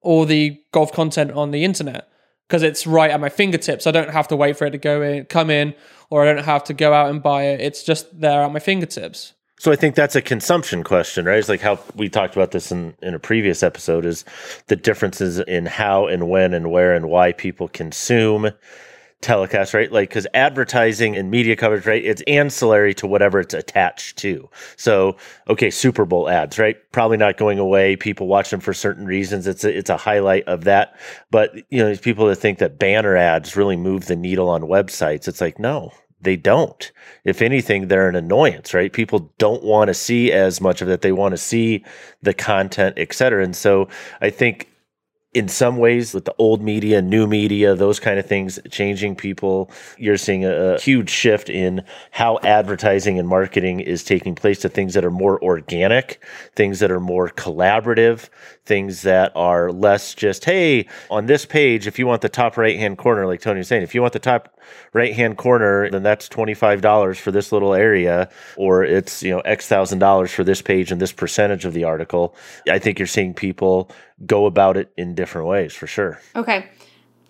all the golf content on the internet because it's right at my fingertips. I don't have to wait for it to go in, come in, or I don't have to go out and buy it. It's just there at my fingertips. So I think that's a consumption question, right? It's like how we talked about this in, in a previous episode is the differences in how and when and where and why people consume telecast, right? Like, because advertising and media coverage, right? It's ancillary to whatever it's attached to. So, okay, Super Bowl ads, right? Probably not going away. People watch them for certain reasons. It's a, it's a highlight of that. But you know, these people that think that banner ads really move the needle on websites, it's like no, they don't. If anything, they're an annoyance, right? People don't want to see as much of it. They want to see the content, et cetera. And so I think in some ways with the old media, new media, those kind of things changing people, you're seeing a, a, huge shift in how advertising and marketing is taking place to things that are more organic, things that are more collaborative, things that are less just, hey, on this page, if you want the top right hand corner, like Tony was saying, if you want the top right hand corner, then that's $25 for this little area, or it's, you know, X thousand dollars for this page and this percentage of the article. I think you're seeing people go about it in different ways for sure. Okay.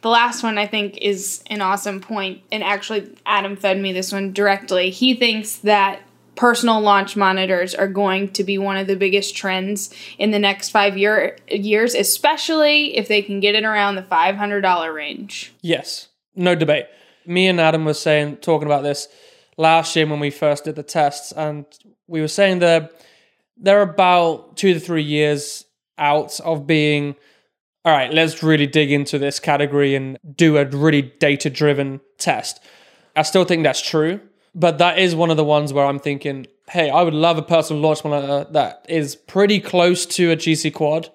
The last one I think is an awesome point, and actually Adam fed me this one directly. He thinks that personal launch monitors are going to be one of the biggest trends in the next five year years, especially if they can get it around the five hundred dollar range. Yes, no debate. Me and Adam were saying talking about this last year when we first did the tests, and we were saying that they're about two to three years out of being all right let's really dig into this category and do a really data driven test. I still think that's true but that is one of the ones where i'm thinking hey i would love a personal launch monitor that is pretty close to a gc quad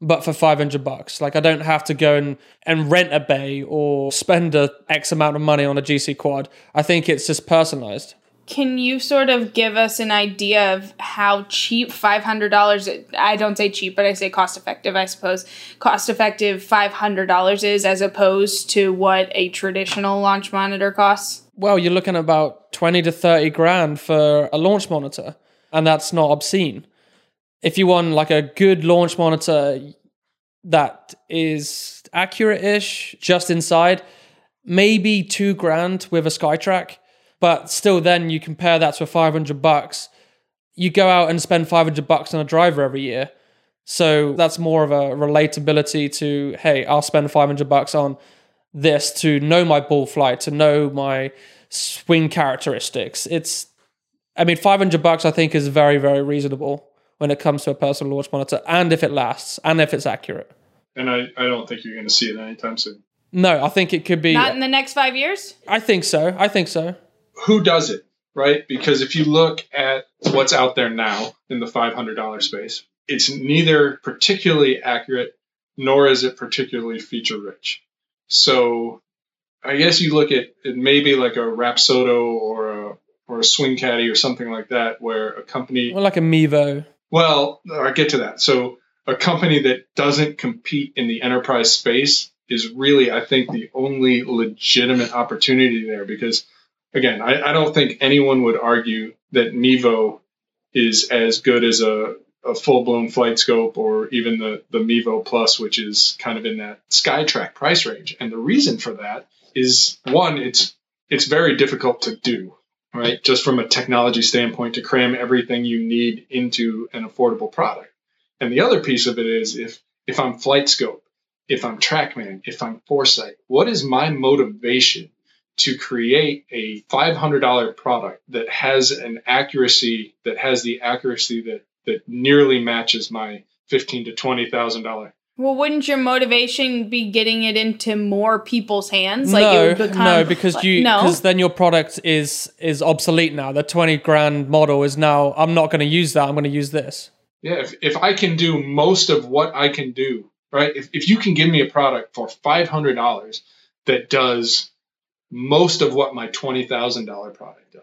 but for 500 bucks. Like i don't have to go and, and rent a bay or spend a x amount of money on a gc quad. I think it's just personalized can you sort of give us an idea of how cheap $500 I don't say cheap but I say cost effective I suppose cost effective $500 is as opposed to what a traditional launch monitor costs? Well, you're looking at about 20 to 30 grand for a launch monitor and that's not obscene. If you want like a good launch monitor that is accurate-ish just inside, maybe 2 grand with a SkyTrak but still, then you compare that to a 500 bucks. You go out and spend 500 bucks on a driver every year. So that's more of a relatability to, hey, I'll spend 500 bucks on this to know my ball flight, to know my swing characteristics. It's, I mean, 500 bucks I think is very, very reasonable when it comes to a personal launch monitor and if it lasts and if it's accurate. And I, I don't think you're going to see it anytime soon. No, I think it could be. Not in the next five years? I think so. I think so who does it, right? Because if you look at what's out there now in the $500 space, it's neither particularly accurate nor is it particularly feature rich. So I guess you look at it maybe like a Rapsodo or a or a Swing Caddie or something like that, where a company or like a Mevo. Well, I get to that. So a company that doesn't compete in the enterprise space is really, I think, the only legitimate opportunity there because again, I, I don't think anyone would argue that Mevo is as good as a, a full blown FlightScope or even the, the Mevo Plus, which is kind of in that SkyTrak price range. And the reason for that is one, it's it's very difficult to do, right? Just from a technology standpoint, to cram everything you need into an affordable product. And the other piece of it is if if I'm FlightScope, if I'm TrackMan, if I'm Foresight, what is my motivation to create a $500 product that has an accuracy that has the accuracy that that nearly matches my fifteen to twenty thousand dollar. Well, wouldn't your motivation be getting it into more people's hands? Like no, become, no, because you because no? then your product is is obsolete now. The twenty grand model is now. I'm not going to use that. I'm going to use this. Yeah, if, if I can do most of what I can do, right? If if you can give me a product for five hundred dollars that does most of what my $20,000 product does.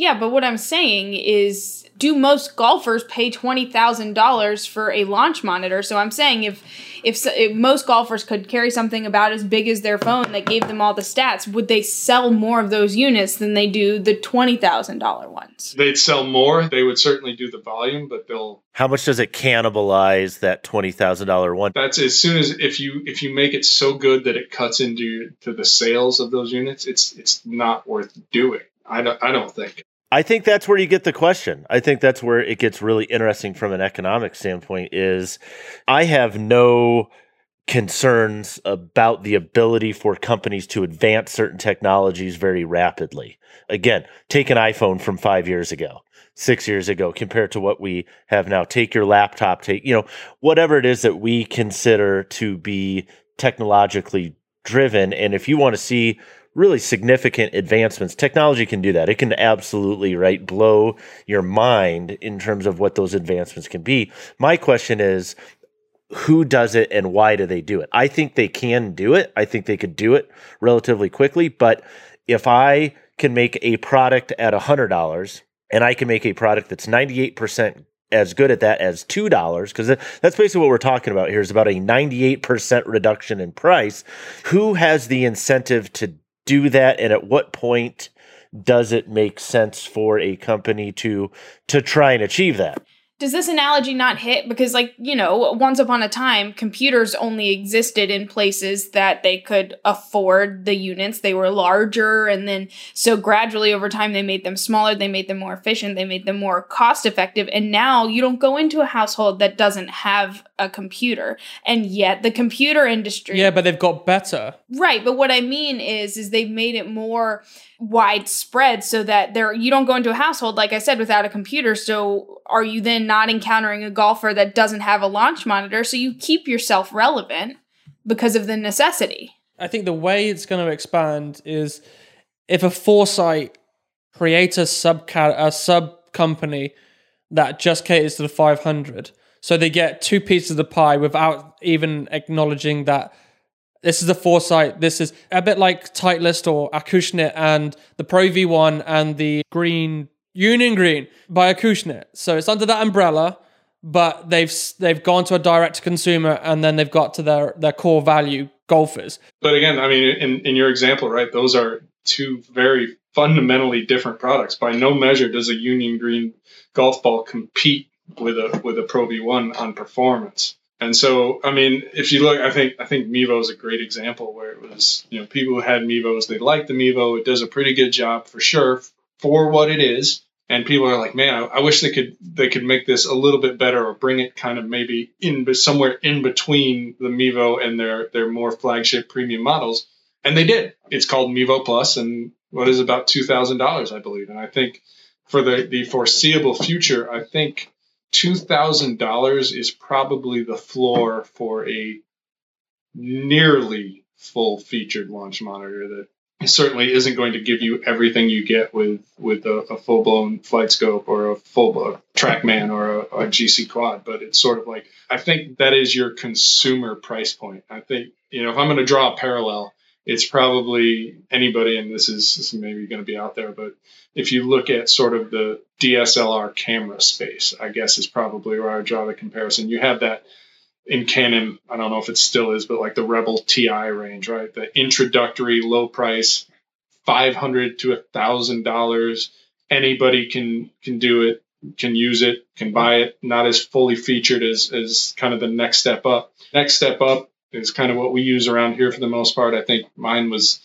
Yeah, but what I'm saying is do most golfers pay $20,000 for a launch monitor? So I'm saying if, if if most golfers could carry something about as big as their phone that gave them all the stats, would they sell more of those units than they do the $20,000 ones? They'd sell more. They would certainly do the volume, but they'll How much does it cannibalize that $20,000 one? That's as soon as if you if you make it so good that it cuts into to the sales of those units, it's it's not worth doing. I don't, I don't think. I think that's where you get the question. I think that's where it gets really interesting from an economic standpoint is I have no concerns about the ability for companies to advance certain technologies very rapidly. Again, take an iPhone from 5 years ago, 6 years ago compared to what we have now. Take your laptop, take, you know, whatever it is that we consider to be technologically driven and if you want to see really significant advancements. Technology can do that. It can absolutely right blow your mind in terms of what those advancements can be. My question is who does it and why do they do it? I think they can do it. I think they could do it relatively quickly, but if I can make a product at $100 and I can make a product that's 98% as good at that as two dollars because that's basically what we're talking about here is about a 98% reduction in price who has the incentive to do that? And at what point does it make sense for a company to to try and achieve that does this analogy not hit? Because like you know once upon a time computers only existed in places that they could afford the units. They were larger and then so gradually over time they made them smaller they made them more efficient they made them more cost effective and now you don't go into a household that doesn't have a computer. And yet the computer industry yeah but they've got better. Right but what i mean is is they've made it more widespread so that there you don't go into a household like I said without a computer. So are you then not encountering a golfer that doesn't have a launch monitor? So you keep yourself relevant because of the necessity. I think the way it's going to expand is if a foresight creates a sub a sub company that just caters to the 500 so they get two pieces of the pie without even acknowledging that this is a foresight. This is a bit like Titleist or Acushnet and the Pro V1 and the green Union Green by Acushnet. So it's under that umbrella, but they've they've gone to a direct consumer and then they've got to their their core value golfers. But again, I mean, in, in your example, right, those are two very fundamentally different products. By no measure does a Union Green golf ball compete with a with a Pro V1 on performance. And so, I mean, if you look, I think I think Mevo is a great example where it was, you know, people who had Mevos, they liked the Mevo. It does a pretty good job for sure for what it is. And people are like, man, I, I wish they could they could make this a little bit better or bring it kind of maybe in somewhere in between the Mevo and their their more flagship premium models. And they did. It's called Mevo Plus, and what is about two thousand dollars, I believe. And I think for the the foreseeable future, I think $2,000 is probably the floor for a nearly full featured launch monitor that certainly isn't going to give you everything you get with with a, a full blown FlightScope or a full blown TrackMan or a, a, GC quad. But it's sort of like I think that is your consumer price point. I think you know if I'm going to draw a parallel, it's probably anybody, and this is, this is maybe going to be out there, but if you look at sort of the DSLR camera space, I guess is probably where I would draw the comparison. You have that in Canon, I don't know if it still is, but like the Rebel TI range, right? The introductory low price, five hundred to a thousand dollars. Anybody can can do it, can use it, can buy it. Not as fully featured as as kind of the next step up. Next step up is kind of what we use around here for the most part. I think mine was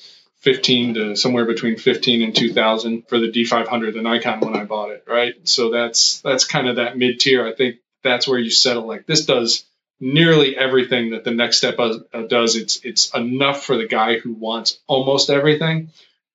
15 to somewhere between 15 and 2000 for the D500, the Nikon when I bought it, right? So that's that's kind of that mid tier. I think that's where you settle. Like this does nearly everything that the next step uh, does. It's it's enough for the guy who wants almost everything,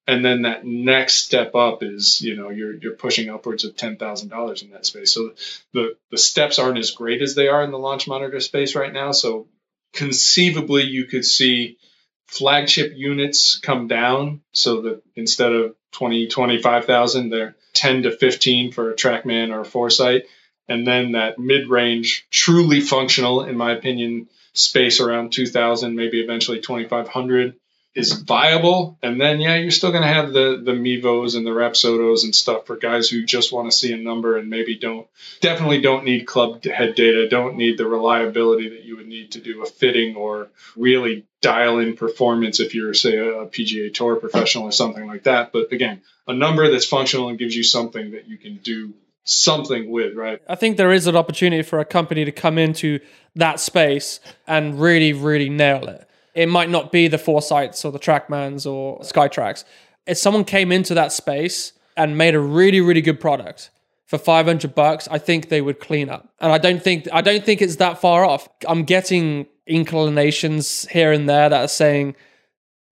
and then that next step up is you know you're you're pushing upwards of ten thousand dollars in that space. So the the steps aren't as great as they are in the launch monitor space right now. So conceivably you could see flagship units come down so that instead of 20 25,000 they're 10 to 15 for a trackman or a foresight. And then that mid-range truly functional in my opinion space around 2000 maybe eventually 2500 is viable. And then, yeah, you're still going to have the the Mevos and the Rapsodos and stuff for guys who just want to see a number and maybe don't definitely don't need club head data, don't need the reliability that you would need to do a fitting or really dial in performance if you're say a PGA Tour professional or something like that. But again, a number that's functional and gives you something that you can do something with, right? I think there is an opportunity for a company to come into that space and really, really nail it. It might not be the Foresights or the Trackmans or SkyTraks. If someone came into that space and made a really, really good product for 500 bucks, I think they would clean up. And I don't think I don't think it's that far off. I'm getting inclinations here and there that are saying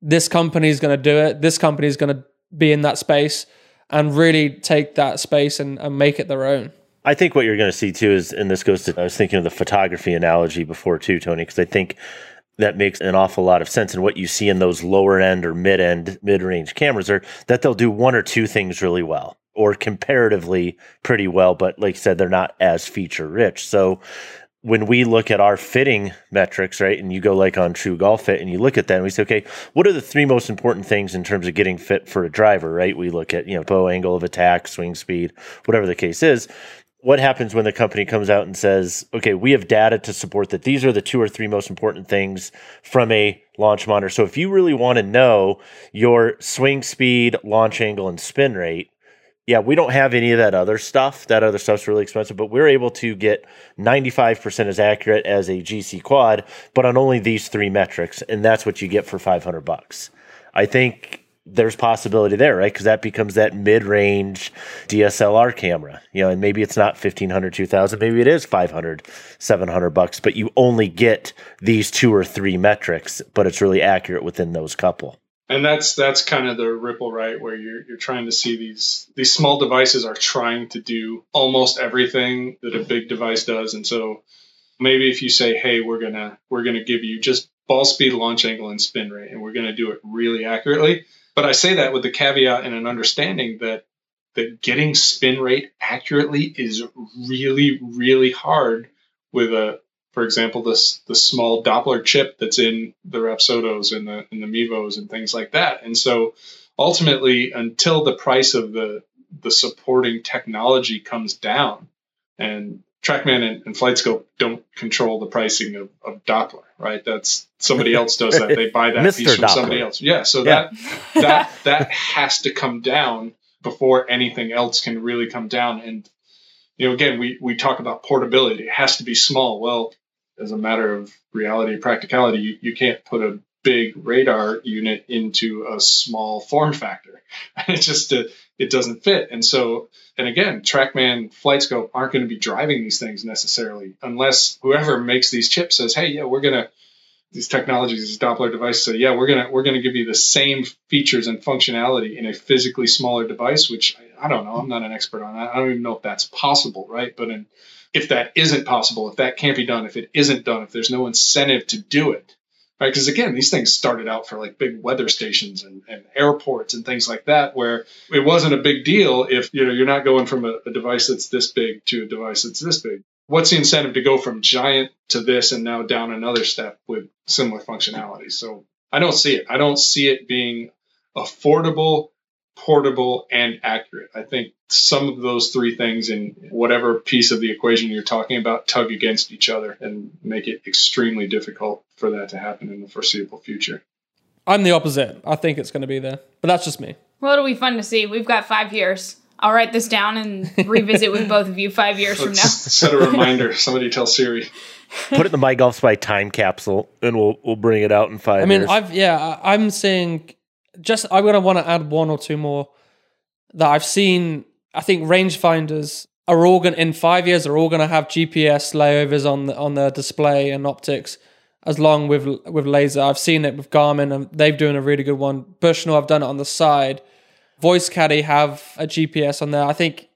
this company is going to do it. This company is going to be in that space and really take that space and, and make it their own. I think what you're going to see too is, and this goes to, I was thinking of the photography analogy before too, Tony, because I think that makes an awful lot of sense. And what you see in those lower end or mid end, mid range cameras are that they'll do one or two things really well or comparatively pretty well. But like you said, they're not as feature rich. So when we look at our fitting metrics, right, and you go like on True Golf Fit and you look at that and we say, okay, what are the three most important things in terms of getting fit for a driver, right? We look at, you know, bow angle of attack, swing speed, whatever the case is what happens when the company comes out and says, okay, we have data to support that these are the two or three most important things from a launch monitor. So if you really want to know your swing speed, launch angle, and spin rate, yeah, we don't have any of that other stuff. That other stuff's really expensive, but we're able to get 95% as accurate as a GC quad, but on only these three metrics. And that's what you get for 500 bucks. I think there's possibility there, right? Because that becomes that mid-range DSLR camera, you know, and maybe it's not 1500, 2000, maybe it is 500, 700 bucks, but you only get these two or three metrics, but it's really accurate within those couple. And that's that's kind of the ripple, right? Where you're you're trying to see these these small devices are trying to do almost everything that a big device does, and so maybe if you say, hey, we're gonna we're gonna give you just ball speed, launch angle, and spin rate, and we're gonna do it really accurately but I say that with the caveat and an understanding that that getting spin rate accurately is really, really hard with a, for example, this the small Doppler chip that's in the Rapsodos and the and the Mevos and things like that. And so ultimately, until the price of the the supporting technology comes down, and TrackMan and, and FlightScope don't control the pricing of, of Doppler, right? That's somebody else does that. They buy that piece from Doppler. somebody else. Yeah. So yeah. that that that has to come down before anything else can really come down. And you know, again, we we talk about portability. It has to be small. Well, as a matter of reality and practicality, you, you can't put a big radar unit into a small form factor. It just uh, it doesn't fit. And so, and again, TrackMan, FlightScope aren't going to be driving these things necessarily unless whoever makes these chips says, "Hey, yeah, we're gonna." These technologies, these Doppler devices say, "Yeah, we're gonna we're gonna give you the same features and functionality in a physically smaller device." Which I, I don't know. I'm not an expert on that. I don't even know if that's possible, right? But in, if that isn't possible, if that can't be done, if it isn't done, if there's no incentive to do it, right? Because again, these things started out for like big weather stations and, and, airports and things like that, where it wasn't a big deal if you know you're not going from a, a device that's this big to a device that's this big. What's the incentive to go from giant to this and now down another step with similar functionality? So I don't see it. I don't see it being affordable portable, and accurate. I think some of those three things in whatever piece of the equation you're talking about tug against each other and make it extremely difficult for that to happen in the foreseeable future. I'm the opposite. I think it's going to be there, but that's just me. Well, it'll be fun to see. We've got five years. I'll write this down and revisit with both of you five years Let's from now. set a reminder. Somebody tell Siri. Put it in the My Golf Spy time capsule, and we'll we'll bring it out in five. I mean, years. I've yeah, I'm seeing just I'm gonna want to add one or two more that I've seen. I think rangefinders are all going in five years are all going to have GPS layovers on the, on their display and optics, as long with with laser. I've seen it with Garmin and they've doing a really good one. Bushnell, I've done it on the side. Voice Caddie have a GPS on there. I think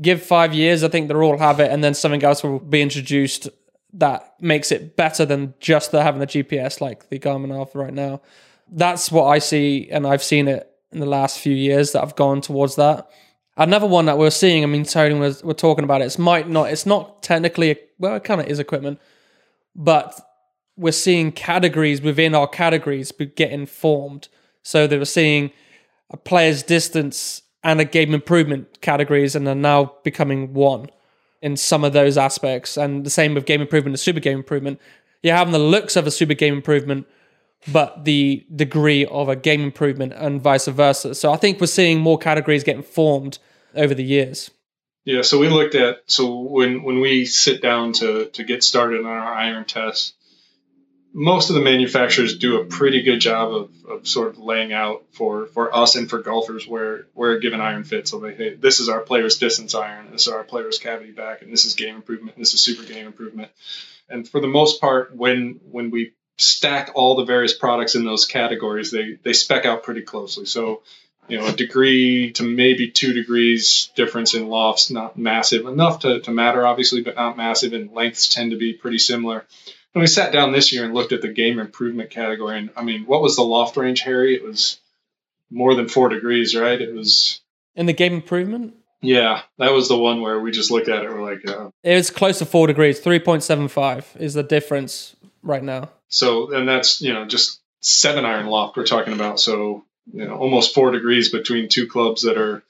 give five years, I think they'll all have it, and then something else will be introduced that makes it better than just the having a GPS like the Garmin have right now that's what I see, and I've seen it in the last few years that I've gone towards that. Another one that we're seeing, I mean, Tony was we're talking about it. It's might not, it's not technically, well, it kind of is equipment, but we're seeing categories within our categories getting formed. So they were seeing a player's distance and a game improvement categories, and are now becoming one in some of those aspects. And the same with game improvement and super game improvement. You're having the looks of a super game improvement, but the degree of a game improvement and vice versa. So I think we're seeing more categories getting formed over the years. Yeah, so we looked at so when when we sit down to to get started on our iron tests, most of the manufacturers do a pretty good job of, of sort of laying out for for us and for golfers where where a given iron fits. So they hey, this is our player's distance iron, this is our player's cavity back, and this is game improvement, this is super game improvement. And for the most part, when when we stack all the various products in those categories, they they spec out pretty closely. So, you know, a degree to maybe two degrees difference in lofts, not massive enough to, to matter, obviously, but not massive. And lengths tend to be pretty similar. And we sat down this year and looked at the game improvement category, and I mean, what was the loft range, Harry? It was more than four degrees, right? It was. In the game improvement, Yeah, that was the one where we just looked at it. We're like, uh, it was close to four degrees. Three point seven five is the difference right now. So, and that's you know just seven iron loft we're talking about. So you know, almost four degrees between two clubs that are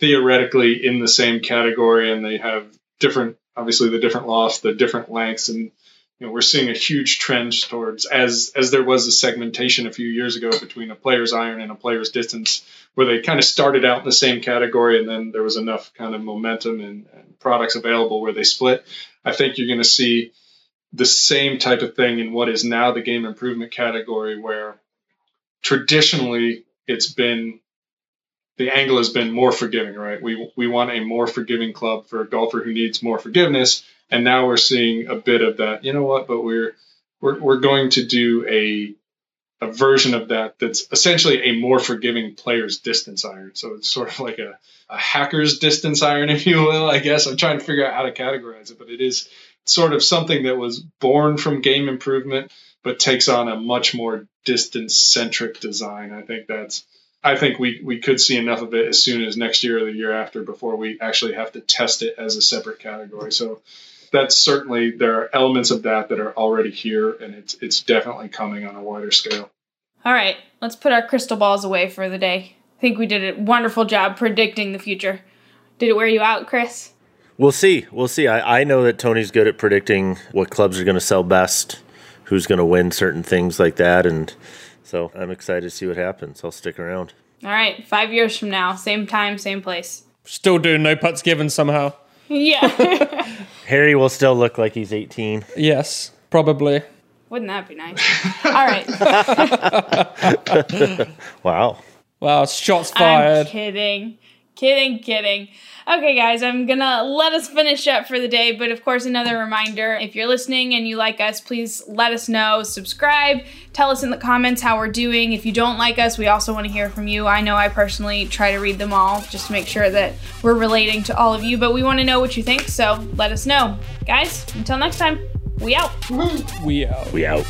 theoretically in the same category, and they have different, obviously the different lofts, the different lengths, and you know, we're seeing a huge trend towards as as there was a segmentation a few years ago between a player's iron and a player's distance, where they kind of started out in the same category, and then there was enough kind of momentum and, and products available where they split. I think you're going to see the same type of thing in what is now the game improvement category, where traditionally it's been the angle has been more forgiving, right? We we want a more forgiving club for a golfer who needs more forgiveness, and now we're seeing a bit of that. You know what? But we're we're we're going to do a a version of that that's essentially a more forgiving player's distance iron. So it's sort of like a, a hacker's distance iron, if you will. I guess I'm trying to figure out how to categorize it, but it is sort of something that was born from game improvement, but takes on a much more distance centric design. I think that's I think we, we could see enough of it as soon as next year or the year after before we actually have to test it as a separate category. So that's certainly there are elements of that that are already here and it's it's definitely coming on a wider scale. All right, let's put our crystal balls away for the day. I think we did a wonderful job predicting the future. Did it wear you out, Chris? We'll see. We'll see. I, I know that Tony's good at predicting what clubs are going to sell best, who's going to win certain things like that. And so I'm excited to see what happens. I'll stick around. All right, five years from now, same time, same place. Still doing no putts given somehow. Yeah. Harry will still look like he's 18. Yes, probably. Wouldn't that be nice? All right. Wow. Wow, shots fired. I'm fired. kidding. Kidding, kidding. Okay, guys, I'm gonna let us finish up for the day, but of course, another reminder if you're listening and you like us, please let us know. Subscribe, tell us in the comments how we're doing. If you don't like us, we also want to hear from you. I know I personally try to read them all just to make sure that we're relating to all of you, but we want to know what you think, so let us know. Guys, until next time, we out. We out. We out.